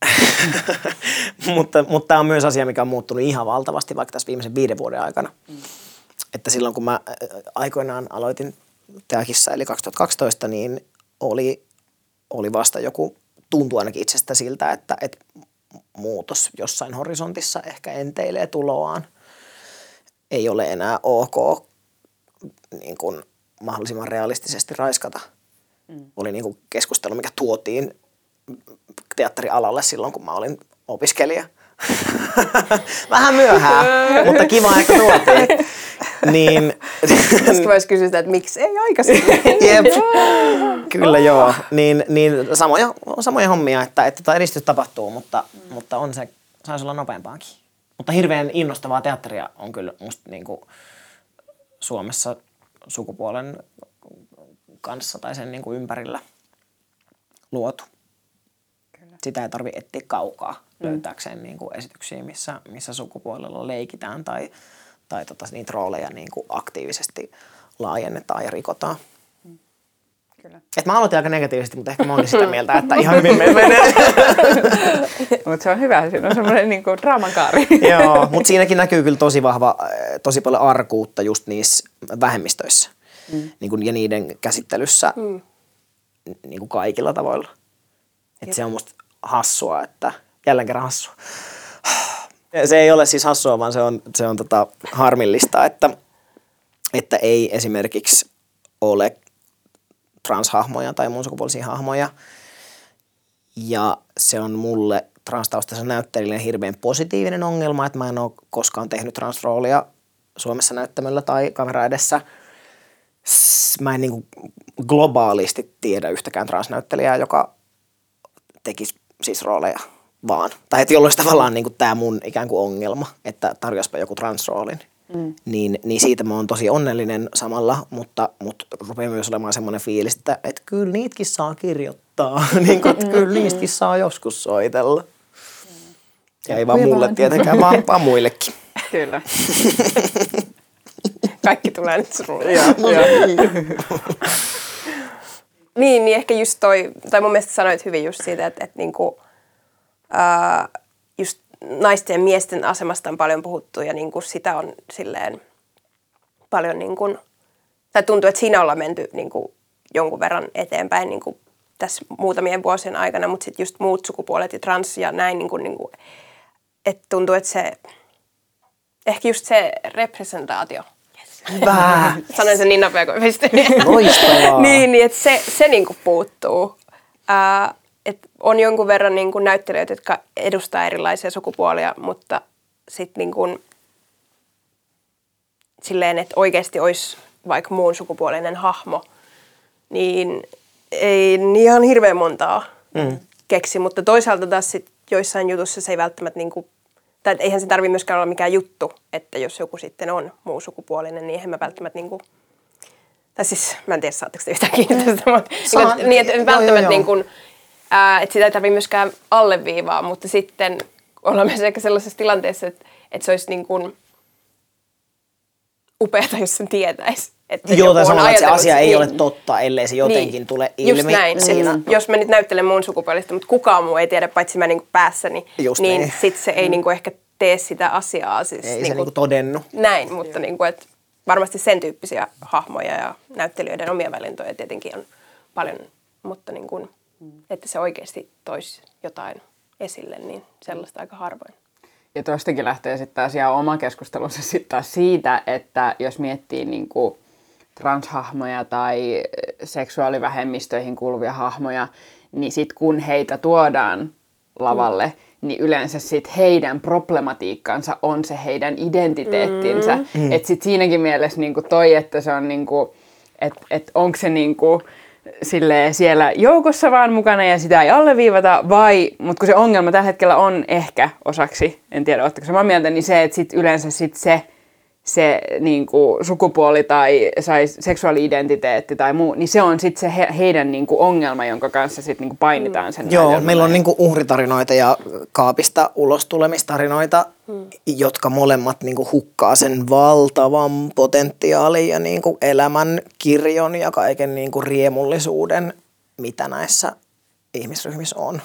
[SPEAKER 2] mutta, mutta tämä on myös asia, mikä on muuttunut ihan valtavasti vaikka tässä viimeisen viiden vuoden aikana. Mm. Että silloin kun mä aikoinaan aloitin Teakissa, eli 2012, niin oli, oli vasta joku, tuntui ainakin itsestä siltä, että, että muutos jossain horisontissa ehkä enteilee tuloaan. Ei ole enää ok niin kuin mahdollisimman realistisesti raiskata. Mm. Oli niin kuin keskustelu, mikä tuotiin teatterialalle silloin, kun mä olin opiskelija. Vähän myöhään, mutta kiva, että tuotiin. Niin,
[SPEAKER 3] Sitten voisi kysyä sitä, että miksi ei aikaisemmin.
[SPEAKER 2] Jep. Kyllä joo. Niin, niin samoja, samoja hommia, että, että tota edistys tapahtuu, mutta, mm. mutta on se, saisi olla nopeampaakin. Mutta hirveän innostavaa teatteria on kyllä musta niin kuin Suomessa sukupuolen kanssa tai sen niin kuin ympärillä luotu. Kyllä. Sitä ei tarvitse etsiä kaukaa mm. löytääkseen niin kuin esityksiä, missä, missä sukupuolella leikitään tai, tai tota, niitä rooleja niin kuin aktiivisesti laajennetaan ja rikotaan.
[SPEAKER 1] Kyllä.
[SPEAKER 2] Et mä aloitin aika negatiivisesti, mutta ehkä mä olin sitä mieltä, että ihan hyvin me menee.
[SPEAKER 1] Mutta se on hyvä, siinä on semmoinen niinku draaman kaari.
[SPEAKER 2] Joo, mutta siinäkin näkyy kyllä tosi vahva, äh, tosi paljon arkuutta just niissä vähemmistöissä mm. niin kun, ja niiden käsittelyssä mm. niin kuin kaikilla tavoilla. Et se on musta hassua, että jälleen kerran hassua. Se ei ole siis hassua, vaan se on, se on tota harmillista, että, että ei esimerkiksi ole transhahmoja tai muun sukupuolisia hahmoja. Ja se on mulle transtaustaisen näyttelijän hirveän positiivinen ongelma, että mä en ole koskaan tehnyt transroolia Suomessa näyttämöllä tai kamera edessä. Mä en niin kuin globaalisti tiedä yhtäkään transnäyttelijää, joka tekisi siis rooleja vaan. Tai että jolloin tavallaan niin kuin tämä mun ikään kuin ongelma, että tarjospa joku transroolin. Mm. Niin, niin siitä mä oon tosi onnellinen samalla, mutta, mutta rupeaa myös olemaan semmoinen fiilis, että, että kyllä niitäkin saa kirjoittaa. niin kuin, että kyllä niistäkin saa joskus soitella. Ja ei vaan mulle tietenkään, vaan, vaan muillekin.
[SPEAKER 1] Kyllä.
[SPEAKER 3] Kaikki tulee nyt sulle.
[SPEAKER 1] Joo.
[SPEAKER 3] Niin, niin ehkä just toi, tai mun mielestä sanoit hyvin just siitä, että, että niinku, ää, just naisten ja miesten asemasta on paljon puhuttu ja niinku sitä on silleen paljon niinku, tai tuntuu, että siinä ollaan menty niinku jonkun verran eteenpäin niinku tässä muutamien vuosien aikana, mutta sitten just muut sukupuolet ja trans ja näin, niinku, niinku, että tuntuu, että se, ehkä just se representaatio –
[SPEAKER 2] Hyvä.
[SPEAKER 3] Sanoin sen niin nopea kuin.
[SPEAKER 2] Loistavaa.
[SPEAKER 3] niin, niin että se, se niinku puuttuu. Ää, et on jonkun verran niinku näyttelijöitä, jotka edustaa erilaisia sukupuolia, mutta sitten niinku, silleen, että oikeasti olisi vaikka muun sukupuolinen hahmo, niin ei niin ihan hirveän montaa mm. keksi, mutta toisaalta taas sit joissain jutussa se ei välttämättä niinku tai eihän se tarvitse myöskään olla mikään juttu, että jos joku sitten on muu sukupuolinen, niin eihän mä välttämättä niin kuin, tai siis mä en tiedä saatteko te yhtään kiinni tästä, mutta
[SPEAKER 2] Saan.
[SPEAKER 3] niin, että
[SPEAKER 2] Joo,
[SPEAKER 3] välttämättä
[SPEAKER 2] joo,
[SPEAKER 3] niin kuin, ää, että sitä ei tarvitse myöskään alleviivaa, mutta sitten ollaan myös ehkä sellaisessa tilanteessa, että, että se olisi niin kuin upeata, jos sen tietäisi. Että
[SPEAKER 2] Joo,
[SPEAKER 3] joku
[SPEAKER 2] tai
[SPEAKER 3] on
[SPEAKER 2] samalla, että se
[SPEAKER 3] ajatellut-
[SPEAKER 2] asia ei
[SPEAKER 3] niin.
[SPEAKER 2] ole totta, ellei se jotenkin
[SPEAKER 3] Niin.
[SPEAKER 2] tule
[SPEAKER 3] Just
[SPEAKER 2] ilmi.
[SPEAKER 3] näin.
[SPEAKER 2] Siinä.
[SPEAKER 3] Niin. Jos mä nyt näyttelen mun sukupuolista, mutta kukaan muu ei tiedä, paitsi mä niinku päässäni,
[SPEAKER 2] Just
[SPEAKER 3] niin,
[SPEAKER 2] niin.
[SPEAKER 3] sit se ei niinku ehkä tee sitä asiaa. Siis
[SPEAKER 2] Ei se
[SPEAKER 3] niinku,
[SPEAKER 2] niinku todennut.
[SPEAKER 3] näin, mutta niinku, et varmasti sen tyyppisiä hahmoja ja näyttelijöiden omia valintoja tietenkin on paljon, mutta niinku, että se oikeasti toisi jotain esille, niin sellaista aika harvoin.
[SPEAKER 1] Ja tuostakin lähtee sitten taas ihan oma keskustelunsa sitten taas siitä, että jos miettii niin kuin transhahmoja tai seksuaalivähemmistöihin kuuluvia hahmoja, niin sitten kun heitä tuodaan lavalle, mm. niin yleensä sitten heidän problematiikkansa on se heidän identiteettinsä. Mm. Että sitten siinäkin mielessä niinku toi, että se on niinku, että et onko se niinku, silleen siellä joukossa vaan mukana ja sitä ei alleviivata, vai, mutta kun se ongelma tällä hetkellä on ehkä osaksi, en tiedä, oletteko samaa mieltä, niin se, että sit yleensä sit se, se niin kuin, sukupuoli tai sai seksuaali-identiteetti tai muu, niin se on sitten se he, heidän niin kuin, ongelma, jonka kanssa sit, niin kuin, painitaan sen
[SPEAKER 2] Joo,
[SPEAKER 1] näytelmän
[SPEAKER 2] meillä on
[SPEAKER 1] ajan.
[SPEAKER 2] niinku uhritarinoita ja kaapista ulos tulemistarinoita, hmm. jotka molemmat niinku hukkaa sen valtavan potentiaalin ja niinku elämän kirjon ja kaiken niinku riemullisuuden, mitä näissä ihmisryhmissä on.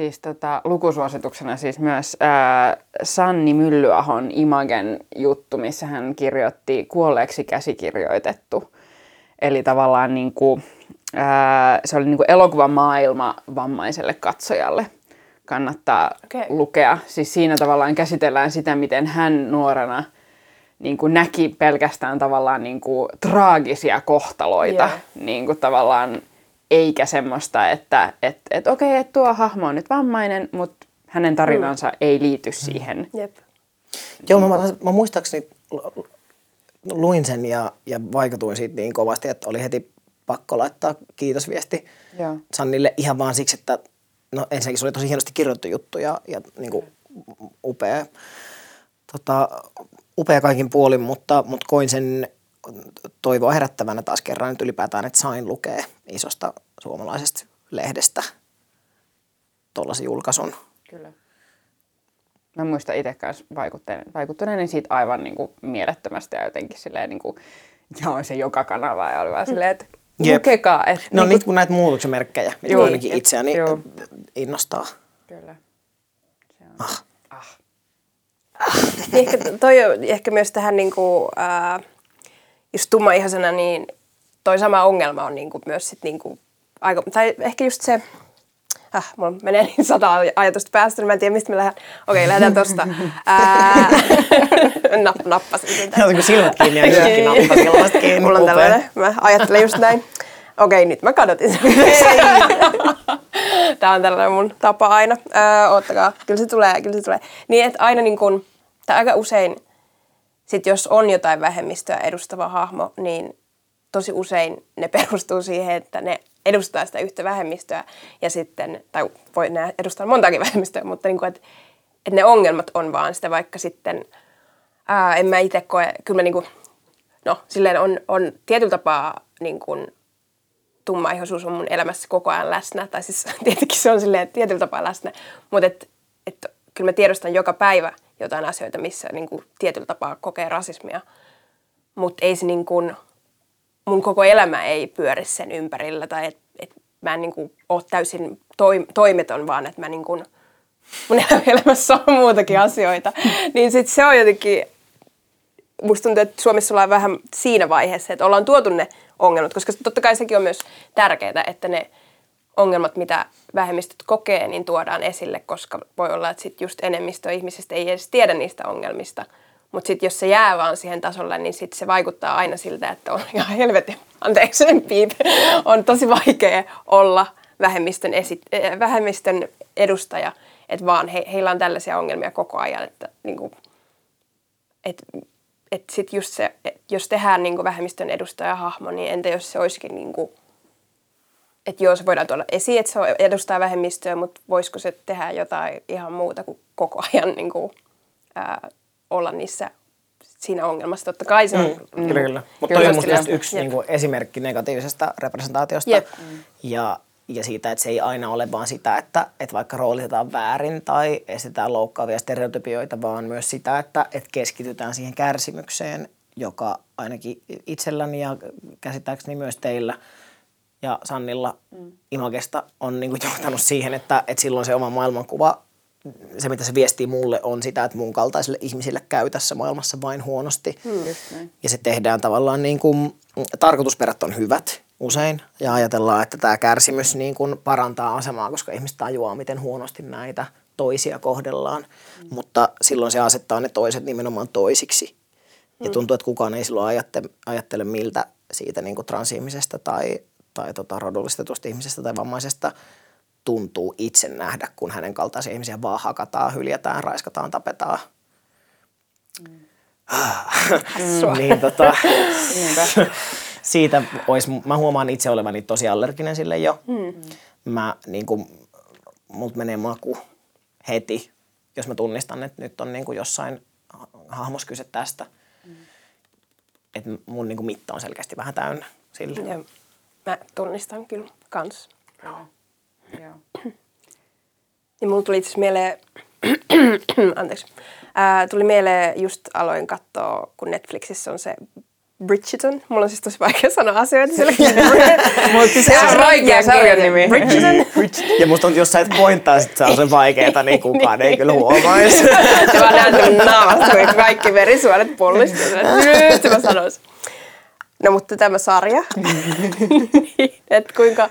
[SPEAKER 1] Siis tota, lukusuosituksena siis myös ää, Sanni Myllyahon Imagen juttu, missä hän kirjoitti kuolleeksi käsikirjoitettu. Eli tavallaan niin kuin, ää, se oli niin kuin elokuvan maailma vammaiselle katsojalle. Kannattaa
[SPEAKER 3] Okei.
[SPEAKER 1] lukea. Siis siinä tavallaan käsitellään sitä, miten hän nuorena niin kuin näki pelkästään tavallaan niin kuin traagisia kohtaloita.
[SPEAKER 3] Joo.
[SPEAKER 1] Niin kuin tavallaan eikä semmoista, että et, et, okei, että tuo hahmo on nyt vammainen, mutta hänen tarinansa mm. ei liity siihen.
[SPEAKER 3] Jep.
[SPEAKER 2] Joo, mä, mä muistaakseni lu- luin sen ja, ja vaikutuin siitä niin kovasti, että oli heti pakko laittaa kiitosviesti
[SPEAKER 1] Joo.
[SPEAKER 2] Sannille ihan vaan siksi, että no ensinnäkin se oli tosi hienosti kirjoitettu juttu ja, ja niin kuin upea, tota, upea kaikin puolin, mutta, mutta koin sen toivoa herättävänä taas kerran nyt ylipäätään, että sain lukea isosta suomalaisesta lehdestä tuollaisen julkaisun.
[SPEAKER 1] Kyllä. Mä muistan itse kanssa vaikuttuneeni, vaikuttuneeni siitä aivan niin kuin mielettömästi ja jotenkin silleen niin kuin, jaoin sen joka kanavaa ja oli vaan silleen, että
[SPEAKER 2] Jep.
[SPEAKER 1] lukekaa. Että
[SPEAKER 2] No
[SPEAKER 1] niin
[SPEAKER 2] kun näitä muutoksen merkkejä, mitkä
[SPEAKER 1] Joo.
[SPEAKER 2] ainakin itseäni
[SPEAKER 1] Joo.
[SPEAKER 2] innostaa.
[SPEAKER 1] Kyllä. Se on.
[SPEAKER 2] Ah.
[SPEAKER 1] Ah.
[SPEAKER 3] Niin ehkä toi on ehkä myös tähän niinku, ää, just tummaihaisena, niin toi sama ongelma on niinku myös sit niinku aika, tai ehkä just se, äh, mulla menee niin sata ajatusta päästä, niin mä en tiedä mistä me lähdetään. Okei, lähdetään tosta. Ää, napp, nappasin sen
[SPEAKER 2] Ihan kun silmät kiinni ja kaikki nappasin ilmasta kiinni.
[SPEAKER 3] Mulla on tällainen, mä ajattelen just näin. Okei, nyt mä kadotin sen. Tää on tällainen mun tapa aina. Öö, oottakaa, kyllä se tulee, kyllä se tulee. Niin, että aina niin kun, tai aika usein, sit jos on jotain vähemmistöä edustava hahmo, niin tosi usein ne perustuu siihen, että ne edustaa sitä yhtä vähemmistöä ja sitten, tai voi nämä edustaa montakin vähemmistöä, mutta niin kuin, että, että ne ongelmat on vaan sitä vaikka sitten, ää, en mä itse koe, kyllä mä niin kuin, no silleen on, on tietyllä tapaa niin kuin, tummaihoisuus on mun elämässä koko ajan läsnä, tai siis tietenkin se on silleen tietyllä tapaa läsnä, mutta et, et, kyllä mä tiedostan joka päivä jotain asioita, missä niin kuin, tietyllä tapaa kokee rasismia, mutta ei se niin kuin, mun koko elämä ei pyöri sen ympärillä, tai että et mä en niin kuin, ole täysin toim, toimeton, vaan että mä niin kuin, mun elämässä on muutakin asioita, niin sitten se on jotenkin, musta tuntuu, että Suomessa ollaan vähän siinä vaiheessa, että ollaan tuotu ne ongelmat, koska totta kai sekin on myös tärkeää, että ne ongelmat, mitä vähemmistöt kokee, niin tuodaan esille, koska voi olla, että sit just enemmistö ihmisistä ei edes tiedä niistä ongelmista. Mutta sitten jos se jää vaan siihen tasolle, niin sit se vaikuttaa aina siltä, että on ihan helvetin, anteeksi piip, on tosi vaikea olla vähemmistön, esi- eh, vähemmistön edustaja, että vaan he, heillä on tällaisia ongelmia koko ajan, että niinku, et että sit just se, jos tehdään niin vähemmistön edustajahahmo, niin entä jos se olisikin niin kuin, että joo, se voidaan tuoda esiin, että se edustaa vähemmistöä, mutta voisiko se tehdä jotain ihan muuta kuin koko ajan niin kuin, ää, olla niissä siinä ongelmassa. Totta kai se on...
[SPEAKER 2] Mm, kyllä, kyllä. Mutta toi on musta yksi niin kuin, esimerkki negatiivisesta representaatiosta. Jep. Ja ja siitä, että se ei aina ole vaan sitä, että, että vaikka roolitetaan väärin tai estetään loukkaavia stereotypioita, vaan myös sitä, että, että keskitytään siihen kärsimykseen, joka ainakin itselläni ja käsittääkseni myös teillä ja Sannilla mm. Imagesta on niin kuin johtanut siihen, että, että silloin se oma maailmankuva, se mitä se viestii mulle on sitä, että mun kaltaisille ihmisille käy tässä maailmassa vain huonosti. Mm. Ja se tehdään tavallaan niin kuin, tarkoitusperät on hyvät usein ja ajatellaan, että tämä kärsimys niin kuin parantaa asemaa, koska ihmiset tajuaa, miten huonosti näitä toisia kohdellaan, mm. mutta silloin se asettaa ne toiset nimenomaan toisiksi. Ja mm. tuntuu, että kukaan ei silloin ajattele, ajattele miltä siitä niin kuin transihmisestä tai, tai tota, rodullistetusta ihmisestä tai vammaisesta tuntuu itse nähdä, kun hänen kaltaisia ihmisiä vaan hakataan, hyljätään, raiskataan, tapetaan. Mm. niin, tota, siitä olisi, mä huomaan itse olevani tosi allerginen sille jo. Mm. Mä niin kuin, multa menee maku heti, jos mä tunnistan, että nyt on niin kuin jossain hahmos kyse tästä. Mm. Että mun niin kuin mitta on selkeästi vähän täynnä sille.
[SPEAKER 3] Ja mä tunnistan kyllä kans.
[SPEAKER 1] Joo. Joo.
[SPEAKER 3] Ja mulla tuli itse mieleen, anteeksi, ää, tuli mieleen just aloin katsoa, kun Netflixissä on se Bridgerton. Mulla on siis tosi vaikea sanoa asioita sillä
[SPEAKER 1] Mutta se on vaikea sarjan nimi.
[SPEAKER 3] Bridgerton.
[SPEAKER 2] Ja musta on, jos sä et pointtaa, sit se on se vaikeeta, niin kukaan niin. ei kyllä huomaisi.
[SPEAKER 3] se vaan näyttänyt naamasta, kun kaikki verisuonet pullistuu. Nyt mä sanoisin. No mutta tämä sarja, että kuinka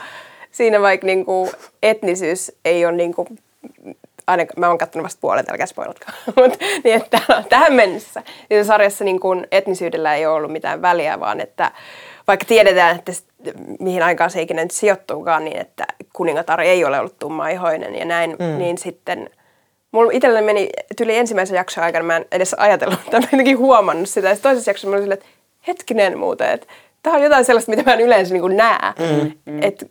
[SPEAKER 3] siinä vaikka niinku etnisyys ei ole niinku ainakaan, mä oon katsonut vasta puolet, älkää spoilatkaa, mutta niin, että tähän mennessä. Niin sarjassa niin kun etnisyydellä ei ole ollut mitään väliä, vaan että vaikka tiedetään, että mihin aikaan se ikinä nyt sijoittuukaan, niin että kuningatar ei ole ollut tummaihoinen ja näin, mm. niin sitten Mulla itselleni meni tyli ensimmäisen jakson aikana, mä en edes ajatellut, tai mä jotenkin huomannut sitä. Ja toisessa jaksossa mä olin silleen, että hetkinen muuten, että tämä on jotain sellaista, mitä mä en yleensä niin näe. Mm. mm. Että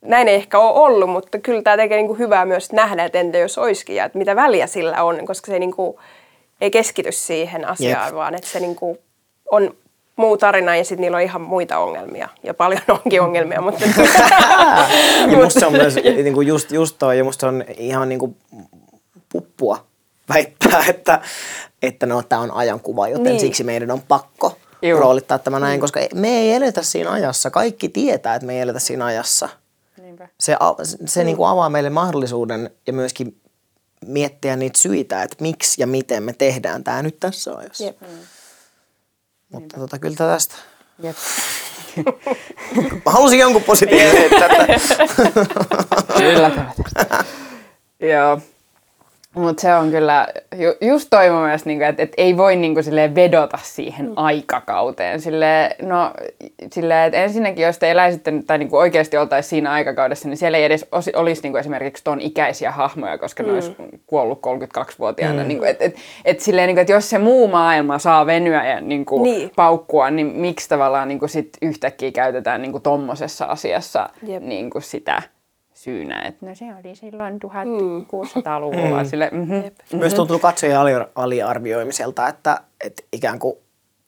[SPEAKER 3] näin ei ehkä ole ollut, mutta kyllä tämä tekee niin kuin hyvää myös nähdä, että entä jos olisikin ja että mitä väliä sillä on, koska se niin kuin ei keskity siihen asiaan, Jep. vaan että se niin kuin on muu tarina ja sitten niillä on ihan muita ongelmia. Ja paljon onkin ongelmia, mutta...
[SPEAKER 2] ja musta on myös niin kuin just, just toi, ja musta on ihan niin kuin puppua väittää, että, että no, tämä on ajankuva, joten niin. siksi meidän on pakko Juu. roolittaa tämä näin, koska me ei eletä siinä ajassa. Kaikki tietää, että me ei eletä siinä ajassa. Niinpä. Se, se mm. niin kuin avaa meille mahdollisuuden ja myöskin miettiä niitä syitä, että miksi ja miten me tehdään tämä nyt tässä ajassa. Jep. Mm. Mutta tota, kyllä tästä. Jep. Mä halusin jonkun positiivisen tätä.
[SPEAKER 1] Kyllä Joo. Mutta se on kyllä ju, just toi mun mielestä, niinku, että et ei voi niinku, silleen, vedota siihen mm. aikakauteen. Silleen, no, silleen, että ensinnäkin, jos te eläisitte tai niinku, oikeasti oltaisiin siinä aikakaudessa, niin siellä ei edes olisi, olisi niinku, esimerkiksi ton ikäisiä hahmoja, koska mm. ne olisi kuollut 32-vuotiaana. Mm. Niinku, et, et, et, silleen, niinku, että jos se muu maailma saa venyä ja niinku, niin. paukkua, niin miksi tavallaan niinku, sit yhtäkkiä käytetään niinku, tommosessa asiassa niinku, sitä syynä, että no se oli silloin 1600-luvulla. Mm. Sille, mm-hmm,
[SPEAKER 2] mm-hmm. Myös tuntuu katsojien aliarvioimiselta, että, että ikään kuin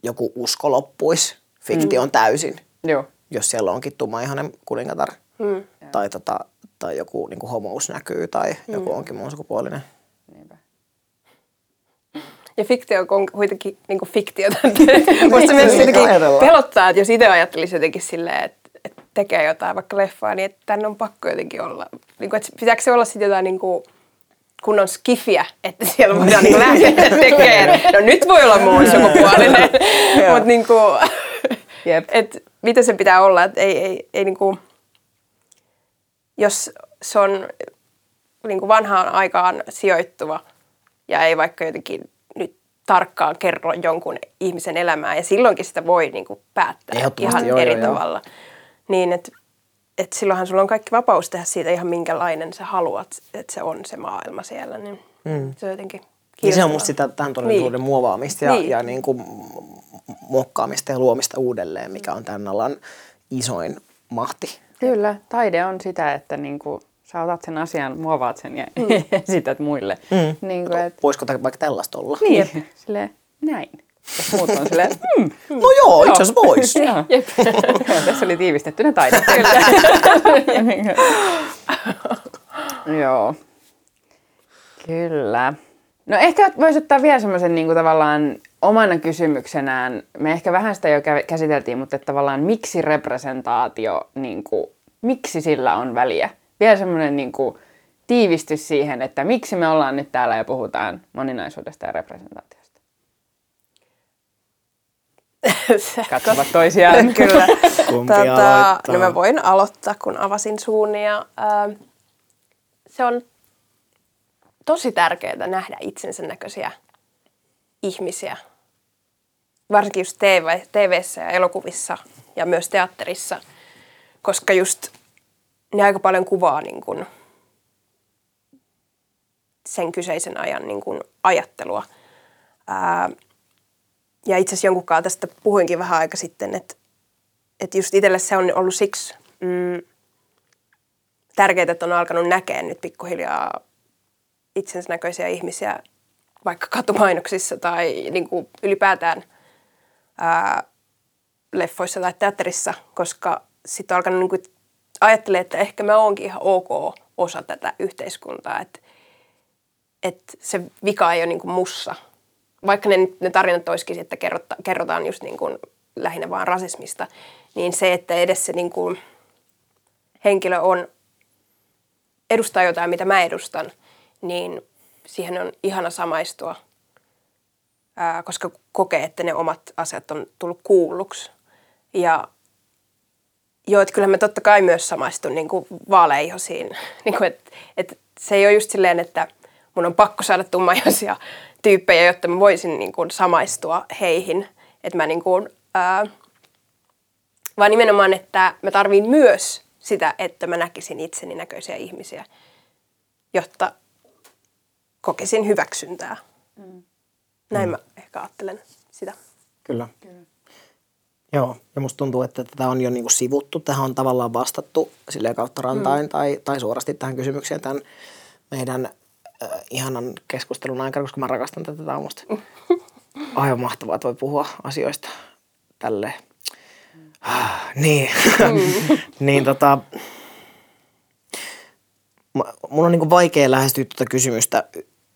[SPEAKER 2] joku usko loppuisi fiktion mm. täysin. Joo. Jos siellä onkin tummaihainen kuningatar mm. tai, tota, tai joku niin kuin homous näkyy tai mm. joku onkin muun sukupuolinen. Niinpä.
[SPEAKER 3] Ja fiktio on kuitenkin niin kuin fiktiota. Musta myös pelottaa, että jos itse ajattelisi jotenkin silleen, että tekee jotain, vaikka leffaa, niin että tänne on pakko jotenkin olla. Niin kuin, että pitääkö se olla sitten jotain niin kuin, kunnon skifiä, että siellä voidaan niin lähteä tekemään. No nyt voi olla muun sukupuolinen, mutta niin kuin, että mitä se pitää olla, että ei, ei, ei niin kuin, jos se on niin kuin vanhaan aikaan sijoittuva ja ei vaikka jotenkin nyt tarkkaan kerro jonkun ihmisen elämää ja silloinkin sitä voi niin kuin päättää ihan joo, eri joo, tavalla. Joo niin, että et silloinhan sulla on kaikki vapaus tehdä siitä ihan minkälainen sä haluat, että se on se maailma siellä. Niin mm. se on jotenkin
[SPEAKER 2] niin se on musta sitä tämän todellisuuden niin. muovaamista ja, niin. ja niin kuin muokkaamista ja luomista uudelleen, mikä on tämän alan isoin mahti.
[SPEAKER 1] Kyllä, taide on sitä, että niin kuin sä otat sen asian, muovaat sen ja mm. esität muille.
[SPEAKER 2] Mm. Niin kuin, et... Voisiko vaikka tällaista olla?
[SPEAKER 1] Niin, silleen, näin. Muut on silleen, mm,
[SPEAKER 2] no joo, itse asiassa vois.
[SPEAKER 1] Tässä oli tiivistettynä taide. joo. Kyllä. No ehkä voisi ottaa vielä semmoisen niin tavallaan omana kysymyksenään, me ehkä vähän sitä jo käsiteltiin, mutta että tavallaan miksi representaatio, niin kuin, miksi sillä on väliä? Vielä semmoinen niin kuin, tiivistys siihen, että miksi me ollaan nyt täällä ja puhutaan moninaisuudesta ja representaatiosta. Katsovat toisiaan.
[SPEAKER 3] Kyllä. tota, no mä voin aloittaa, kun avasin suun. Ja, äh, se on tosi tärkeää nähdä itsensä näköisiä ihmisiä. Varsinkin just TV, TVssä ja elokuvissa ja myös teatterissa. Koska just ne aika paljon kuvaa niin kun, sen kyseisen ajan niin kun, ajattelua. Ää, ja itse asiassa jonkun kanssa tästä puhuinkin vähän aika sitten, että, että just itselle se on ollut siksi mm, tärkeää, että on alkanut näkeä nyt pikkuhiljaa itsensä näköisiä ihmisiä vaikka katumainoksissa tai niin kuin ylipäätään ää, leffoissa tai teatterissa, koska sitten on alkanut niin kuin että ehkä mä oonkin ihan ok osa tätä yhteiskuntaa, että, että se vika ei ole niin kuin mussa – vaikka ne, ne tarinat olisikin, että kerrota, kerrotaan just niin kuin lähinnä vaan rasismista, niin se, että edes se niin kuin henkilö on, edustaa jotain, mitä mä edustan, niin siihen on ihana samaistua, ää, koska kokee, että ne omat asiat on tullut kuulluksi. Ja joo, että kyllähän mä totta kai myös samaistun niin kuin vaaleihoisiin. niin kuin, että, että se ei ole just silleen, että mun on pakko saada tummaihoisia tyyppejä, jotta mä voisin niin kuin samaistua heihin. Että mä niin kuin, ää, vaan nimenomaan, että mä tarviin myös sitä, että mä näkisin itseni näköisiä ihmisiä, jotta kokisin hyväksyntää. Mm. Näin mm. mä ehkä ajattelen sitä.
[SPEAKER 2] Kyllä. Kyllä. Joo, ja musta tuntuu, että tätä on jo niinku sivuttu. Tähän on tavallaan vastattu silleen kautta rantain mm. tai, tai suorasti tähän kysymykseen tämän meidän äh, ihanan keskustelun aikana, koska mä rakastan tätä. Musta aivan mahtavaa, että voi puhua asioista tälle. Ah, niin, niin tota, mun on niinku vaikea lähestyä tuota kysymystä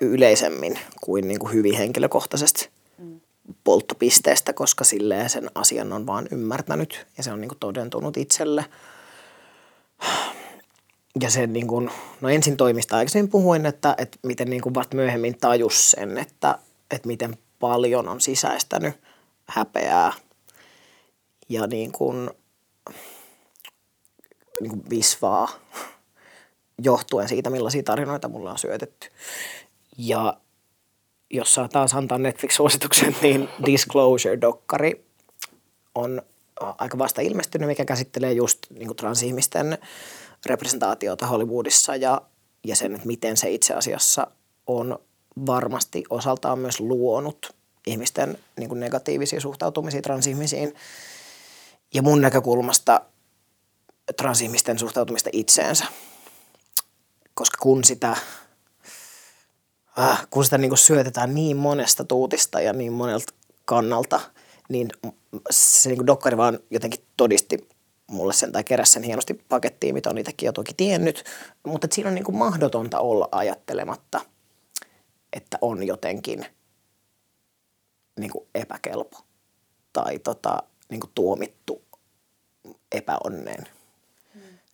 [SPEAKER 2] yleisemmin kuin niinku hyvin henkilökohtaisesti mm. polttopisteestä, koska silleen sen asian on vaan ymmärtänyt ja se on niinku todentunut itselle ja se niin kuin, no ensin toimista aikaisemmin puhuin, että, että miten niin kuin vasta myöhemmin tajus sen, että, että miten paljon on sisäistänyt häpeää. Ja niin kuin, niin kuin visvaa johtuen siitä, millaisia tarinoita mulla on syötetty. Ja jos saa taas antaa Netflix-suosituksen, niin Disclosure-dokkari on aika vasta ilmestynyt, mikä käsittelee just niin kuin transihmisten representaatiota Hollywoodissa ja, ja sen, että miten se itse asiassa on varmasti osaltaan myös luonut ihmisten niin kuin negatiivisia suhtautumisia transihmisiin. Ja mun näkökulmasta transihmisten suhtautumista itseensä. Koska kun sitä, äh, kun sitä niin kuin syötetään niin monesta tuutista ja niin monelta kannalta, niin se niin kuin dokkari vaan jotenkin todisti mulle sen tai keräsi sen hienosti pakettiin, mitä on itsekin jo toki tiennyt. Mutta siinä on niin kuin mahdotonta olla ajattelematta, että on jotenkin niin kuin epäkelpo tai tota, niin kuin tuomittu epäonneen.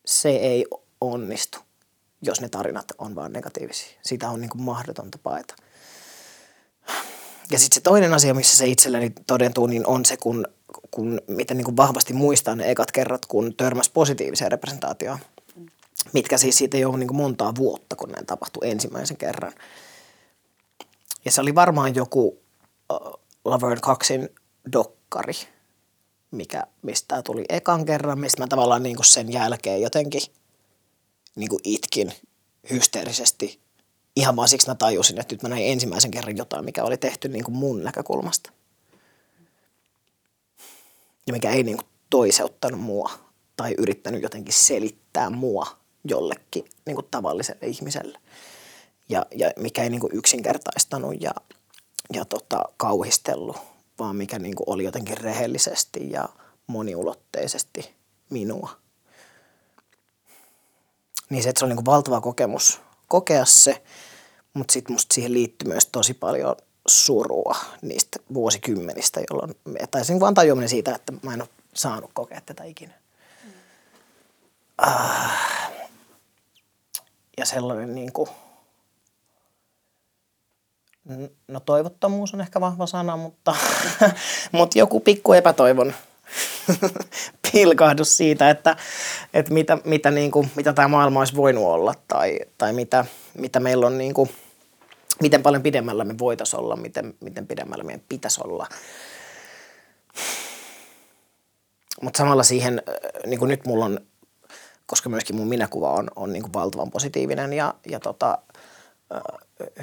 [SPEAKER 2] Se ei onnistu, jos ne tarinat on vaan negatiivisia. Sitä on niin kuin mahdotonta paeta. Ja sitten se toinen asia, missä se itselleni todentuu, niin on se, kun, kun miten niin kuin vahvasti muistaa ne ekat kerrat, kun törmäs positiiviseen representaatioon. Mitkä siis siitä ei ole niin kuin montaa vuotta, kun näin tapahtui ensimmäisen kerran. Ja se oli varmaan joku uh, Laverne Coxin dokkari, mikä, mistä tuli ekan kerran, mistä mä tavallaan niin kuin sen jälkeen jotenkin niin kuin itkin hysteerisesti ihan vaan siksi mä tajusin, että nyt mä näin ensimmäisen kerran jotain, mikä oli tehty niin kuin mun näkökulmasta. Ja mikä ei niin kuin toiseuttanut mua tai yrittänyt jotenkin selittää mua jollekin niin kuin tavalliselle ihmiselle. Ja, ja mikä ei niin kuin yksinkertaistanut ja, ja tota, kauhistellut, vaan mikä niin kuin oli jotenkin rehellisesti ja moniulotteisesti minua. Niin se, että se oli niin kuin valtava kokemus kokea se, mutta sitten musta siihen liittyy myös tosi paljon surua niistä vuosikymmenistä, jolloin, tai se vaan tajuminen siitä, että mä en ole saanut kokea tätä ikinä. Mm. Uh, ja sellainen niin kuin, no toivottomuus on ehkä vahva sana, mutta, mutta joku pikku epätoivon pilkahdus siitä, että, että mitä, mitä, niin kuin, mitä tämä maailma olisi voinut olla tai, tai mitä, mitä meillä on, niin kuin, miten paljon pidemmällä me voitaisiin olla, miten, miten pidemmällä meidän pitäisi olla. Mutta samalla siihen, niin kuin nyt mulla on, koska myöskin mun minäkuva on, on niin kuin valtavan positiivinen ja, ja tota,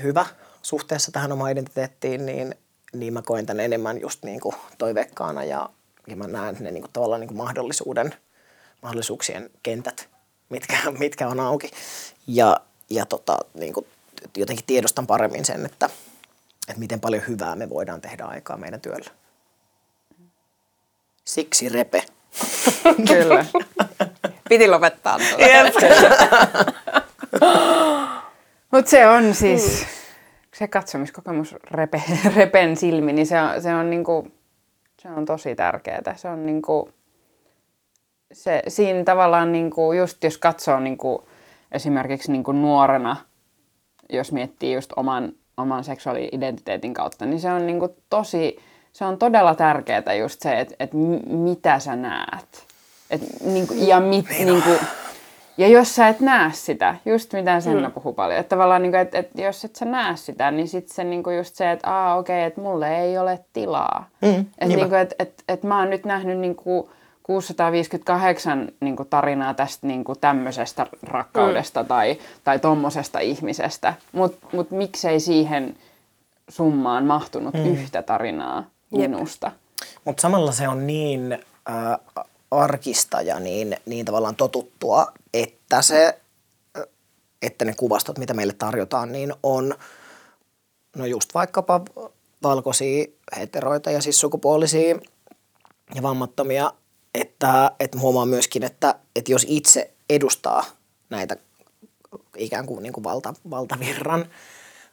[SPEAKER 2] hyvä suhteessa tähän omaan identiteettiin, niin, niin mä koen tämän enemmän just niin kuin toiveikkaana ja, ja mä näen ne niin kuin tavallaan niin kuin mahdollisuuden, mahdollisuuksien kentät, mitkä, mitkä on auki. Ja, ja tota, niin kuin jotenkin tiedostan paremmin sen, että, että miten paljon hyvää me voidaan tehdä aikaa meidän työllä. Siksi repe.
[SPEAKER 1] Kyllä.
[SPEAKER 3] Piti lopettaa
[SPEAKER 1] Mutta se on siis, se katsomiskokemus repe, repen silmi, niin se on, se on niinku, se on tosi tärkeää. Se on niinku, se, siinä tavallaan niinku, just jos katsoo niinku, esimerkiksi niinku nuorena, jos miettii just oman, oman seksuaali-identiteetin kautta, niin se on niinku tosi, se on todella tärkeää just se, että et mitä sä näet. Et, niinku, ja mit, niin niinku, ja jos sä et näe sitä, just mitä Senna mm. puhuu paljon, että tavallaan, niin kuin, että, että jos et sä näe sitä, niin sitten se niin kuin just se, että aa okei, okay, että mulle ei ole tilaa. Mm, että niin kuin, että, että, että mä oon nyt nähnyt niin kuin 658 niin kuin tarinaa tästä niin kuin tämmöisestä rakkaudesta mm. tai, tai tommosesta ihmisestä, mutta mut miksei siihen summaan mahtunut mm. yhtä tarinaa minusta.
[SPEAKER 2] Mutta samalla se on niin äh, arkista ja niin, niin tavallaan totuttua, että, se, että ne kuvastot, mitä meille tarjotaan, niin on no just vaikkapa valkoisia heteroita ja siis sukupuolisia ja vammattomia, että, että huomaa myöskin, että, että jos itse edustaa näitä ikään kuin, niin kuin valta, valtavirran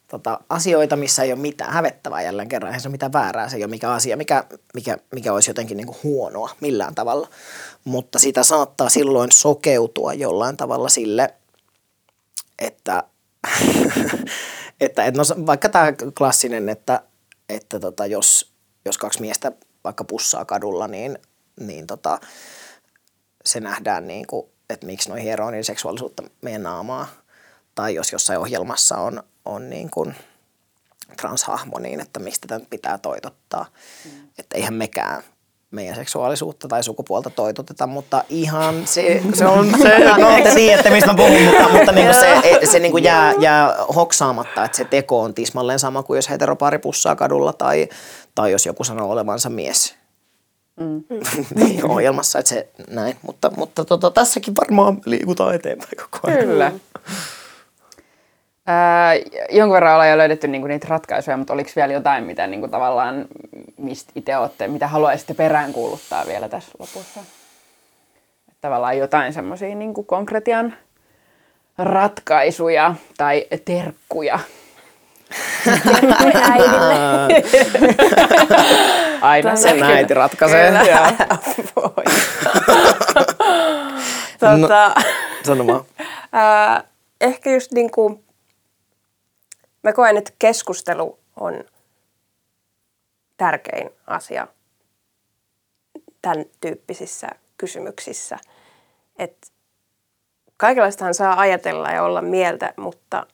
[SPEAKER 2] tota, asioita, missä ei ole mitään hävettävää jälleen kerran, ei se ole mitään väärää, se ei ole mikä asia, mikä, mikä, mikä olisi jotenkin niin kuin huonoa millään tavalla. Mutta sitä saattaa silloin sokeutua jollain tavalla sille, että, että, että no, vaikka tämä klassinen, että, että tota, jos, jos kaksi miestä vaikka pussaa kadulla, niin, niin tota, se nähdään niin kuin, että miksi noin niin seksuaalisuutta meidän naamaa. Tai jos jossain ohjelmassa on, on niin kuin transhahmo niin, että miksi tätä nyt pitää toitottaa. Mm. Että eihän mekään meidän seksuaalisuutta tai sukupuolta toitoteta, mutta ihan se, se on se, no te tiedätte mistä mä puhun, mutta, mutta niin kuin se, se niin kuin jää, jää hoksaamatta, että se teko on tismalleen sama kuin jos heteropari pussaa kadulla tai, tai jos joku sanoo olevansa mies. Mm. niin, ohjelmassa, että se näin, mutta, mutta tota, tässäkin varmaan liikutaan eteenpäin koko ajan.
[SPEAKER 1] Kyllä. Ää, jonkun verran ollaan jo löydetty niinku niitä ratkaisuja, mutta oliko vielä jotain, mitä niinku tavallaan, mistä itse olette, mitä haluaisitte peräänkuuluttaa vielä tässä lopussa? Että tavallaan jotain semmoisia niinku konkretian ratkaisuja tai terkkuja. Aina
[SPEAKER 2] Sen äiti ratkaisee.
[SPEAKER 3] Voi. tota,
[SPEAKER 2] No, sano vaan.
[SPEAKER 3] ehkä just niin kuin, mä koen, että keskustelu on tärkein asia tämän tyyppisissä kysymyksissä. Et kaikenlaistahan saa ajatella ja olla mieltä, mutta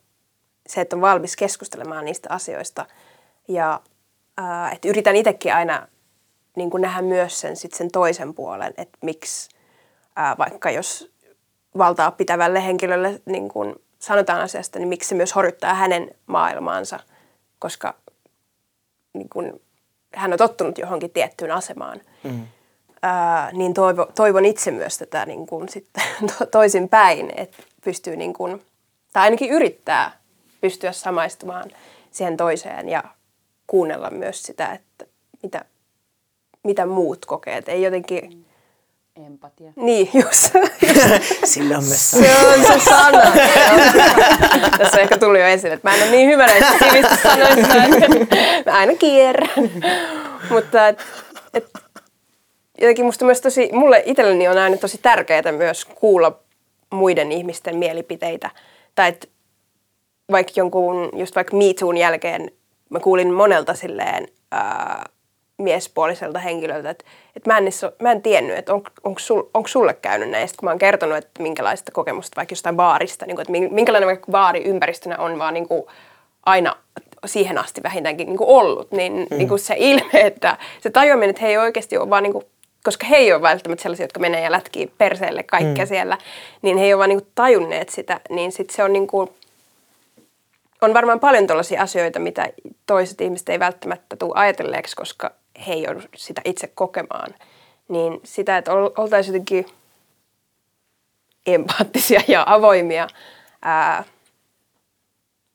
[SPEAKER 3] se, että on valmis keskustelemaan niistä asioista ja ää, että yritän itsekin aina niin kuin nähdä myös sen, sit sen toisen puolen, että miksi ää, vaikka jos valtaa pitävälle henkilölle niin kuin sanotaan asiasta, niin miksi se myös horjuttaa hänen maailmaansa, koska niin kuin, hän on tottunut johonkin tiettyyn asemaan. Mm. Ää, niin toivo, toivon itse myös tätä niin kuin, sitten to, toisin päin, että pystyy niin kuin, tai ainakin yrittää pystyä samaistumaan siihen toiseen ja kuunnella myös sitä, että mitä, mitä muut kokee. Et ei jotenkin...
[SPEAKER 1] Empatia.
[SPEAKER 3] Niin, just.
[SPEAKER 2] Sillä on myös
[SPEAKER 3] Se on se sana. Tässä on ehkä tuli jo esille, että mä en ole niin hyvä näissä sivistyssanoissa, että mä aina kierrän. Mutta et, et, jotenkin musta myös tosi, mulle itselleni on aina tosi tärkeää myös kuulla muiden ihmisten mielipiteitä. Tai että vaikka jonkun, just vaikka Me Toon jälkeen mä kuulin monelta silleen ää, miespuoliselta henkilöltä, että, että mä, en mä en tiennyt, että on, onko, sul, onko sulle käynyt näistä, kun mä oon kertonut, että minkälaista kokemusta vaikka jostain baarista, niin kuin, että minkälainen vaikka baari ympäristönä on vaan niin kuin aina siihen asti vähintäänkin niin kuin ollut, niin, mm. niin kuin se ilme, että se tajuaminen, että he ei oikeasti ole vaan niin kuin, koska he ei ole välttämättä sellaisia, jotka menee ja lätkii perseelle kaikkea mm. siellä, niin he ei ole vaan niin tajunneet sitä, niin sitten se on niin kuin, on varmaan paljon tällaisia asioita, mitä toiset ihmiset ei välttämättä tule ajatelleeksi, koska he ei joudu sitä itse kokemaan. Niin sitä, että oltaisiin jotenkin empaattisia ja avoimia ää,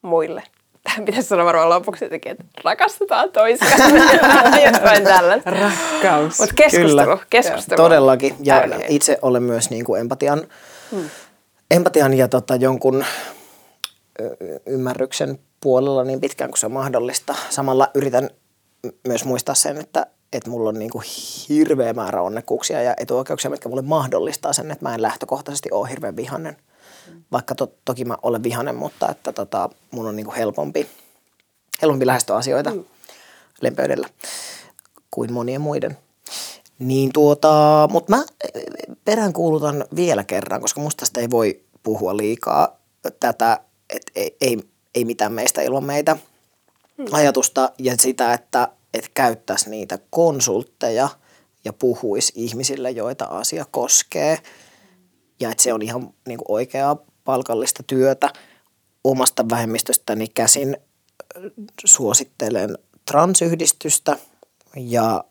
[SPEAKER 3] muille. Tähän pitäisi sanoa varmaan lopuksi jotenkin, että rakastetaan toisiaan. Jotain tällaista.
[SPEAKER 1] Rakkaus.
[SPEAKER 3] Mutta keskustelu,
[SPEAKER 2] Kyllä.
[SPEAKER 3] keskustelu.
[SPEAKER 2] Todellakin. Ja itse olen myös niin kuin empatian, hmm. empatian ja tota, jonkun ymmärryksen puolella niin pitkään kuin se on mahdollista. Samalla yritän myös muistaa sen, että, että mulla on niin kuin hirveä määrä onnekkuuksia ja etuoikeuksia, mitkä mulle mahdollistaa sen, että mä en lähtökohtaisesti ole hirveän vihanen. Vaikka to, toki mä olen vihanen, mutta että tota, mun on niin kuin helpompi, helpompi lähestyä asioita mm. lempeydellä kuin monien muiden. Niin tuota, mutta mä peräänkuulutan vielä kerran, koska musta tästä ei voi puhua liikaa tätä, että ei, ei, ei mitään meistä ilman meitä ajatusta ja sitä, että, että käyttäisi niitä konsultteja ja puhuisi ihmisille, joita asia koskee. Ja että se on ihan niin kuin oikeaa palkallista työtä omasta vähemmistöstäni käsin suosittelen transyhdistystä ja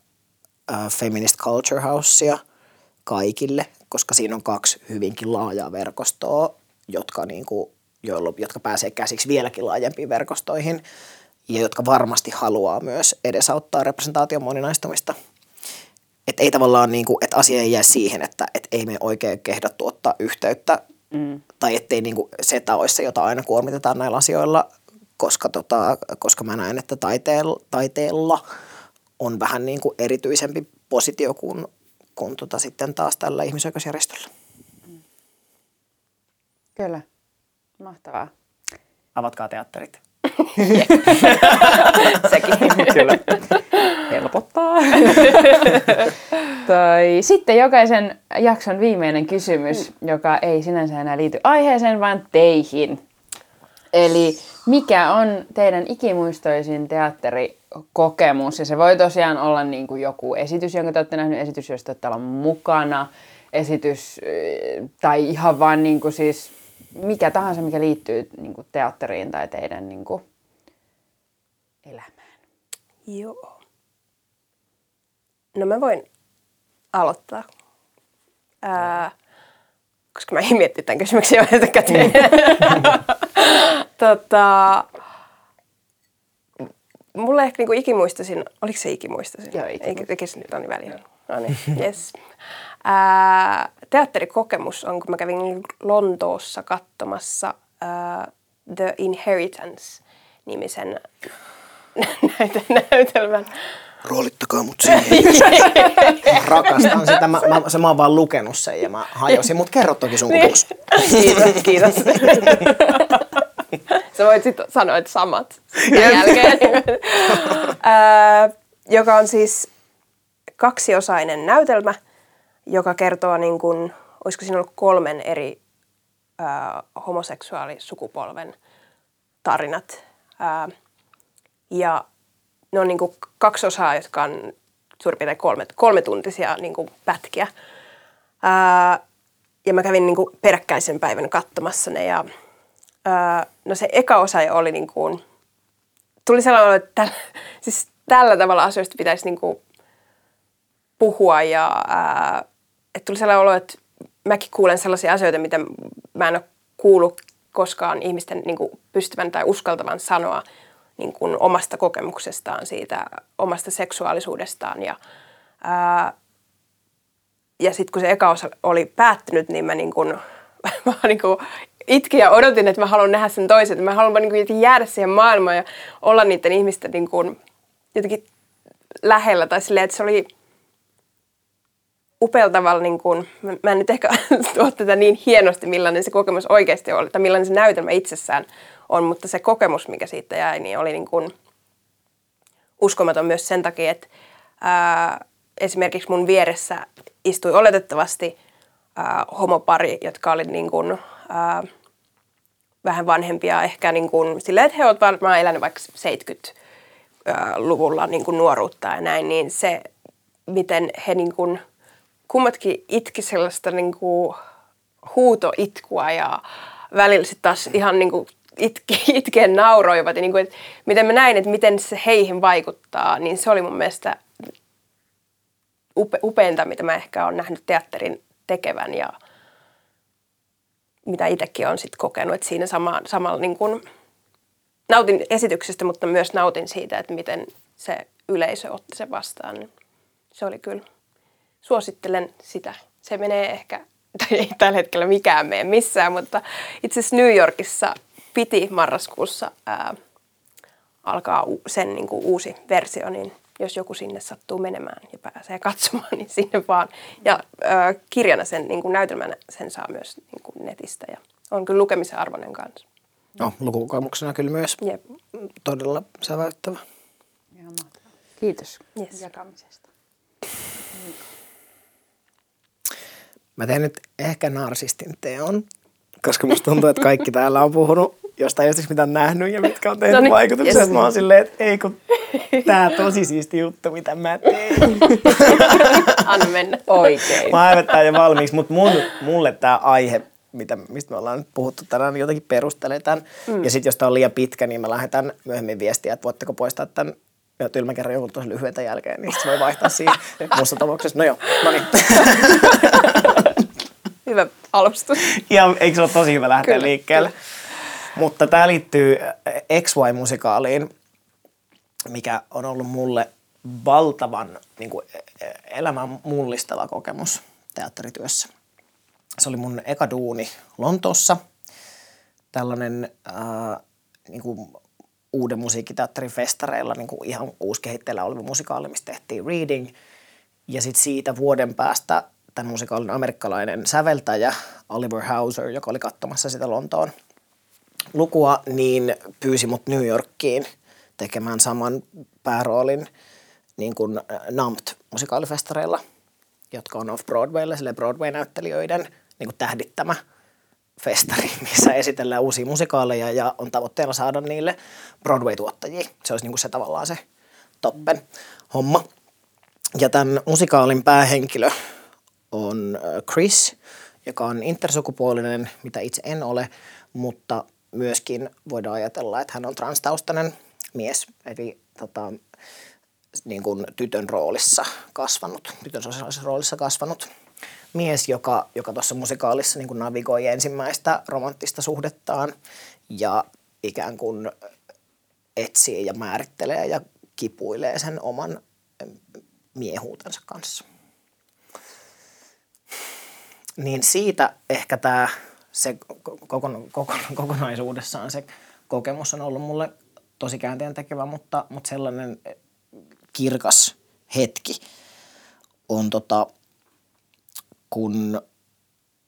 [SPEAKER 2] äh, Feminist Culture Housea kaikille, koska siinä on kaksi hyvinkin laajaa verkostoa, jotka, niin kuin, joilla, jotka pääsee käsiksi vieläkin laajempiin verkostoihin ja jotka varmasti haluaa myös edesauttaa representaation moninaistumista. Että ei tavallaan, niin kuin, että asia ei jää siihen, että, että ei me oikein kehdattu ottaa yhteyttä mm. tai ettei niin kuin, seta olisi se, jota aina kuormitetaan näillä asioilla, koska, tota, koska mä näen, että taiteella, taiteella on vähän niin kuin erityisempi positio kuin, kuin tota sitten taas tällä ihmisoikeusjärjestöllä.
[SPEAKER 1] Kyllä. Mahtavaa.
[SPEAKER 2] Avatkaa teatterit.
[SPEAKER 3] Sekin.
[SPEAKER 1] Kyllä. Helpottaa. tai sitten jokaisen jakson viimeinen kysymys, joka ei sinänsä enää liity aiheeseen, vaan teihin. Eli mikä on teidän ikimuistoisin teatterikokemus? Ja se voi tosiaan olla niin kuin joku esitys, jonka te olette nähneet, esitys, josta olette olla mukana, esitys tai ihan vaan niin kuin siis mikä tahansa, mikä liittyy niin kuin teatteriin tai teidän niin kuin elämään.
[SPEAKER 3] Joo. No mä voin aloittaa. Ää, koska mä en mietti tämän kysymyksen jo etukäteen. tota, mulle ehkä niinku ikimuistasin, oliko se ikimuistasin?
[SPEAKER 1] Joo, ikimuistasin.
[SPEAKER 3] Eikä se nyt on niin väliä. No niin, yes. Ää, teatterikokemus on, kun mä kävin Lontoossa katsomassa ää, The Inheritance-nimisen näytelmän.
[SPEAKER 2] Roolittakaa mut siihen. Rakastan sitä. Mä, mä, se, mä oon vaan lukenut sen ja mä hajosin, mutta kerro toki sun kutuksi.
[SPEAKER 3] Kiitos, kiitos. Sä voit sitten sanoa, että samat sen jälkeen. Ää, joka on siis kaksiosainen näytelmä, joka kertoo niin kuin, olisiko siinä ollut kolmen eri ää, homoseksuaalisukupolven tarinat. Ää, ja ne on niin kuin kaksi osaa, jotka on suurin piirtein kolme, tuntisia niin kuin pätkiä. Ää, ja mä kävin niin kuin peräkkäisen päivän katsomassa ne. Ja, ää, no se eka osa oli niin kuin, tuli sellainen että tällä, siis tällä tavalla asioista pitäisi niin kuin puhua. Ja ää, että tuli sellainen olo, että mäkin kuulen sellaisia asioita, mitä mä en ole kuullut koskaan ihmisten niin kuin pystyvän tai uskaltavan sanoa – niin kuin omasta kokemuksestaan siitä omasta seksuaalisuudestaan. Ja, ja sitten kun se eka osa oli päättynyt, niin mä, niin kuin, mä niin kuin itkin ja odotin, että mä haluan nähdä sen toisen. Mä haluan niin kuin jäädä siihen maailmaan ja olla niiden ihmisten niin kuin jotenkin lähellä. Tai silleen, että se oli upealla tavalla, niin kuin, mä en nyt ehkä tuo tätä niin hienosti, millainen se kokemus oikeasti oli, tai millainen se näytelmä itsessään on, mutta se kokemus, mikä siitä jäi, niin oli niin kuin uskomaton myös sen takia, että ää, esimerkiksi mun vieressä istui oletettavasti ää, homopari, jotka oli niin kuin, ää, vähän vanhempia, ehkä niin kuin, silleen, että he ovat varmaan eläneet vaikka 70-luvulla niin kuin nuoruutta ja näin, niin se, miten he niin kuin, kummatkin itki sellaista niin kuin, huutoitkua ja välillä sitten taas ihan niin kuin itke, itkeen nauroivat ja niin kuin, että miten mä näin, että miten se heihin vaikuttaa, niin se oli mun mielestä upe, upeinta, mitä mä ehkä olen nähnyt teatterin tekevän ja mitä itsekin olen sitten kokenut, että siinä sama, samalla niin kuin, nautin esityksestä, mutta myös nautin siitä, että miten se yleisö otti sen vastaan. Se oli kyllä, suosittelen sitä. Se menee ehkä, tai ei tällä hetkellä mikään mene missään, mutta itse asiassa New Yorkissa piti marraskuussa ää, alkaa sen niin kuin uusi versio, niin jos joku sinne sattuu menemään ja pääsee katsomaan, niin sinne vaan. Ja ää, kirjana sen niin kuin näytelmänä sen saa myös niin kuin netistä ja on kyllä lukemisen arvoinen kanssa.
[SPEAKER 2] No, lukukokemuksena kyllä myös Jep. todella säväyttävä.
[SPEAKER 1] Kiitos yes. jakamisesta.
[SPEAKER 2] Mä teen nyt ehkä narsistin teon, koska musta tuntuu, että kaikki täällä on puhunut jostain jostain, mitä on nähnyt ja mitkä on tehnyt no niin, vaikutuksia. Yes. Mä oon silleen, että ei kun tää tosi siisti juttu, mitä mä teen.
[SPEAKER 3] Anna mennä.
[SPEAKER 1] Oikein.
[SPEAKER 2] Mä hävettää jo valmiiksi, mutta mun, mulle tämä aihe, mitä, mistä me ollaan nyt puhuttu tänään, niin jotenkin perustelee tämän. Mm. Ja sitten jos tämä on liian pitkä, niin mä lähetän myöhemmin viestiä, että voitteko poistaa tämän ja tylmä kerran jonkun tosi lyhyetä jälkeen, niin se voi vaihtaa siihen muussa tapauksessa. No joo, no niin.
[SPEAKER 3] hyvä alustus.
[SPEAKER 2] Ja eikö se ole tosi hyvä lähteä kyllä, liikkeelle? Kyllä. Mutta tämä liittyy XY-musikaaliin, mikä on ollut mulle valtavan niin kuin, elämän mullistava kokemus teatterityössä. Se oli mun eka duuni Lontoossa. Tällainen äh, niin kuin uuden musiikkiteatterin festareilla niin kuin ihan uusi kehitteillä oleva musikaali, mistä tehtiin reading. Ja sitten siitä vuoden päästä tämän musikaalin amerikkalainen säveltäjä Oliver Hauser, joka oli katsomassa sitä Lontoon lukua, niin pyysi mut New Yorkiin tekemään saman pääroolin niin kuin äh, NAMT musikaalifestareilla, jotka on off-Broadwaylla, sille Broadway-näyttelijöiden niin kuin tähdittämä festari, missä esitellään uusia musikaaleja ja on tavoitteena saada niille Broadway-tuottajia. Se olisi niin kuin se tavallaan se toppen homma. Ja tämän musikaalin päähenkilö on Chris, joka on intersukupuolinen, mitä itse en ole, mutta myöskin voidaan ajatella, että hän on transtaustainen mies, eli tota, niin kuin tytön roolissa kasvanut, tytön sosiaalisessa roolissa kasvanut mies, joka, joka tuossa musikaalissa niin kuin navigoi ensimmäistä romanttista suhdettaan ja ikään kuin etsii ja määrittelee ja kipuilee sen oman miehuutensa kanssa. Niin siitä ehkä tämä se kokon, kokon, kokonaisuudessaan se kokemus on ollut mulle tosi käänteen tekevä, mutta, mutta sellainen kirkas hetki on tota, kun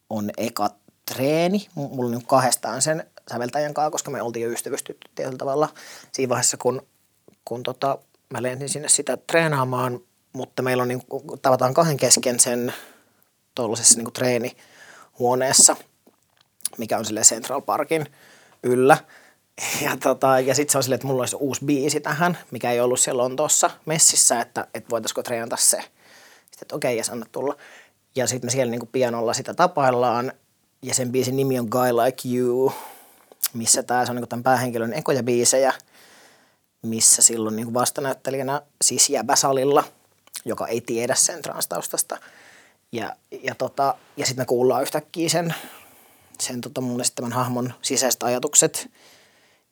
[SPEAKER 2] on eka treeni. Mulla on niin kahdestaan sen säveltäjän kanssa, koska me oltiin jo ystävystytty tietyllä tavalla siinä vaiheessa, kun, kun tota, mä lensin sinne sitä treenaamaan, mutta meillä on niin, tavataan kahden kesken sen tuollaisessa niin treenihuoneessa, mikä on sille Central Parkin yllä. Ja, tota, ja sitten se on silleen, että mulla olisi uusi biisi tähän, mikä ei ollut siellä Lontoossa messissä, että, että voitaisiko treenata se. Sitten, että okei, okay, ja anna tulla. Ja sitten me siellä niin pianolla sitä tapaillaan. Ja sen biisin nimi on Guy Like You, missä tämä on niin tämän päähenkilön ekoja biisejä, missä silloin niin vastanäyttelijänä siis Jäbäsalilla, joka ei tiedä sen transtaustasta. Ja, ja, tota, ja sitten me kuullaan yhtäkkiä sen, sen tota mun esittämän hahmon sisäiset ajatukset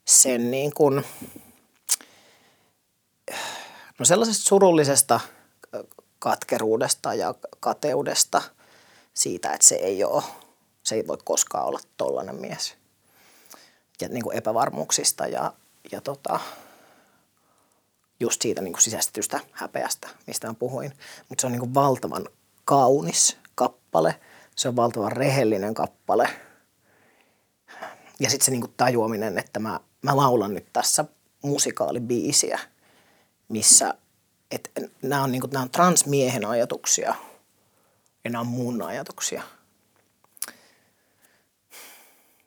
[SPEAKER 2] sen niin kuin, no sellaisesta surullisesta katkeruudesta ja kateudesta siitä, että se ei ole, se ei voi koskaan olla tollainen mies. Ja niin kuin epävarmuuksista ja, ja tota, just siitä niin kuin sisäistetystä häpeästä, mistä mä puhuin. Mutta se on niin kuin valtavan kaunis kappale, se on valtavan rehellinen kappale. Ja sitten se niin kuin tajuaminen, että mä, mä laulan nyt tässä musikaalibiisiä, missä nämä on, niin kuin, nämä on transmiehen ajatuksia ja nämä on mun ajatuksia.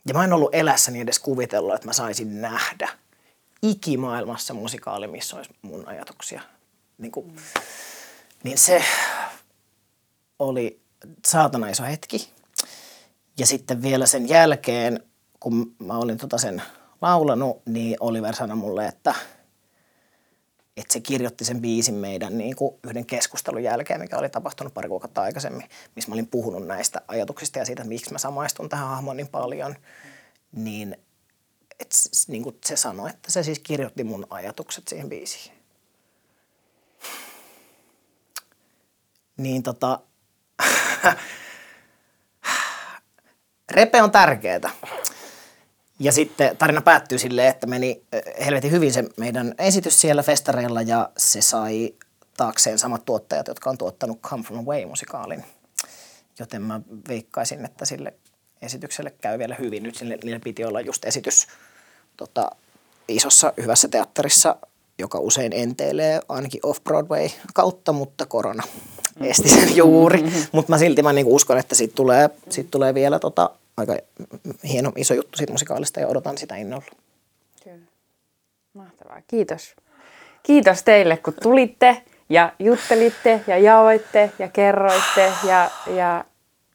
[SPEAKER 2] Ja mä en ollut elässäni edes kuvitella, että mä saisin nähdä ikimaailmassa musikaali, missä olisi mun ajatuksia. Niin, kuin, niin se oli saatana iso hetki. Ja sitten vielä sen jälkeen, kun mä olin tota sen laulanut, niin Oliver sanoi mulle, että – että se kirjoitti sen biisin meidän niin kuin yhden keskustelun jälkeen, mikä oli tapahtunut pari kuukautta aikaisemmin, missä mä olin puhunut näistä ajatuksista ja siitä, miksi mä samaistun tähän hahmoon niin paljon, niin, et, niin kuin se sanoi, että se siis kirjoitti mun ajatukset siihen biisiin. Niin tota, repe on tärkeää. Ja sitten tarina päättyy silleen, että meni helvetin hyvin se meidän esitys siellä festareilla ja se sai taakseen samat tuottajat, jotka on tuottanut Come From Away-musikaalin. Joten mä veikkaisin, että sille esitykselle käy vielä hyvin. Nyt sille, niille piti olla just esitys tota, isossa hyvässä teatterissa, joka usein enteilee ainakin off-Broadway kautta, mutta korona esti sen juuri. Mm-hmm. Mutta mä silti mä niinku uskon, että siitä tulee, siitä tulee vielä tota, aika hieno iso juttu siitä musikaalista ja odotan sitä innolla.
[SPEAKER 1] Kyllä. Mahtavaa. Kiitos. Kiitos teille, kun tulitte ja juttelitte ja jaoitte ja kerroitte. Ja, ja...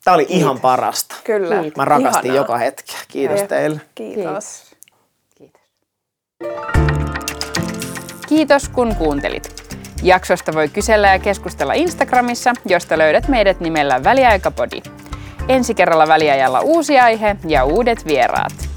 [SPEAKER 2] Tämä oli Kiitos. ihan parasta.
[SPEAKER 3] Kyllä.
[SPEAKER 2] Kiitos. Mä rakastin Ihanaa. joka hetki. Kiitos ja. teille.
[SPEAKER 3] Kiitos.
[SPEAKER 1] Kiitos. Kiitos kun kuuntelit. Jaksosta voi kysellä ja keskustella Instagramissa, josta löydät meidät nimellä Väliaikapodi. Ensi kerralla väliajalla uusi aihe ja uudet vieraat.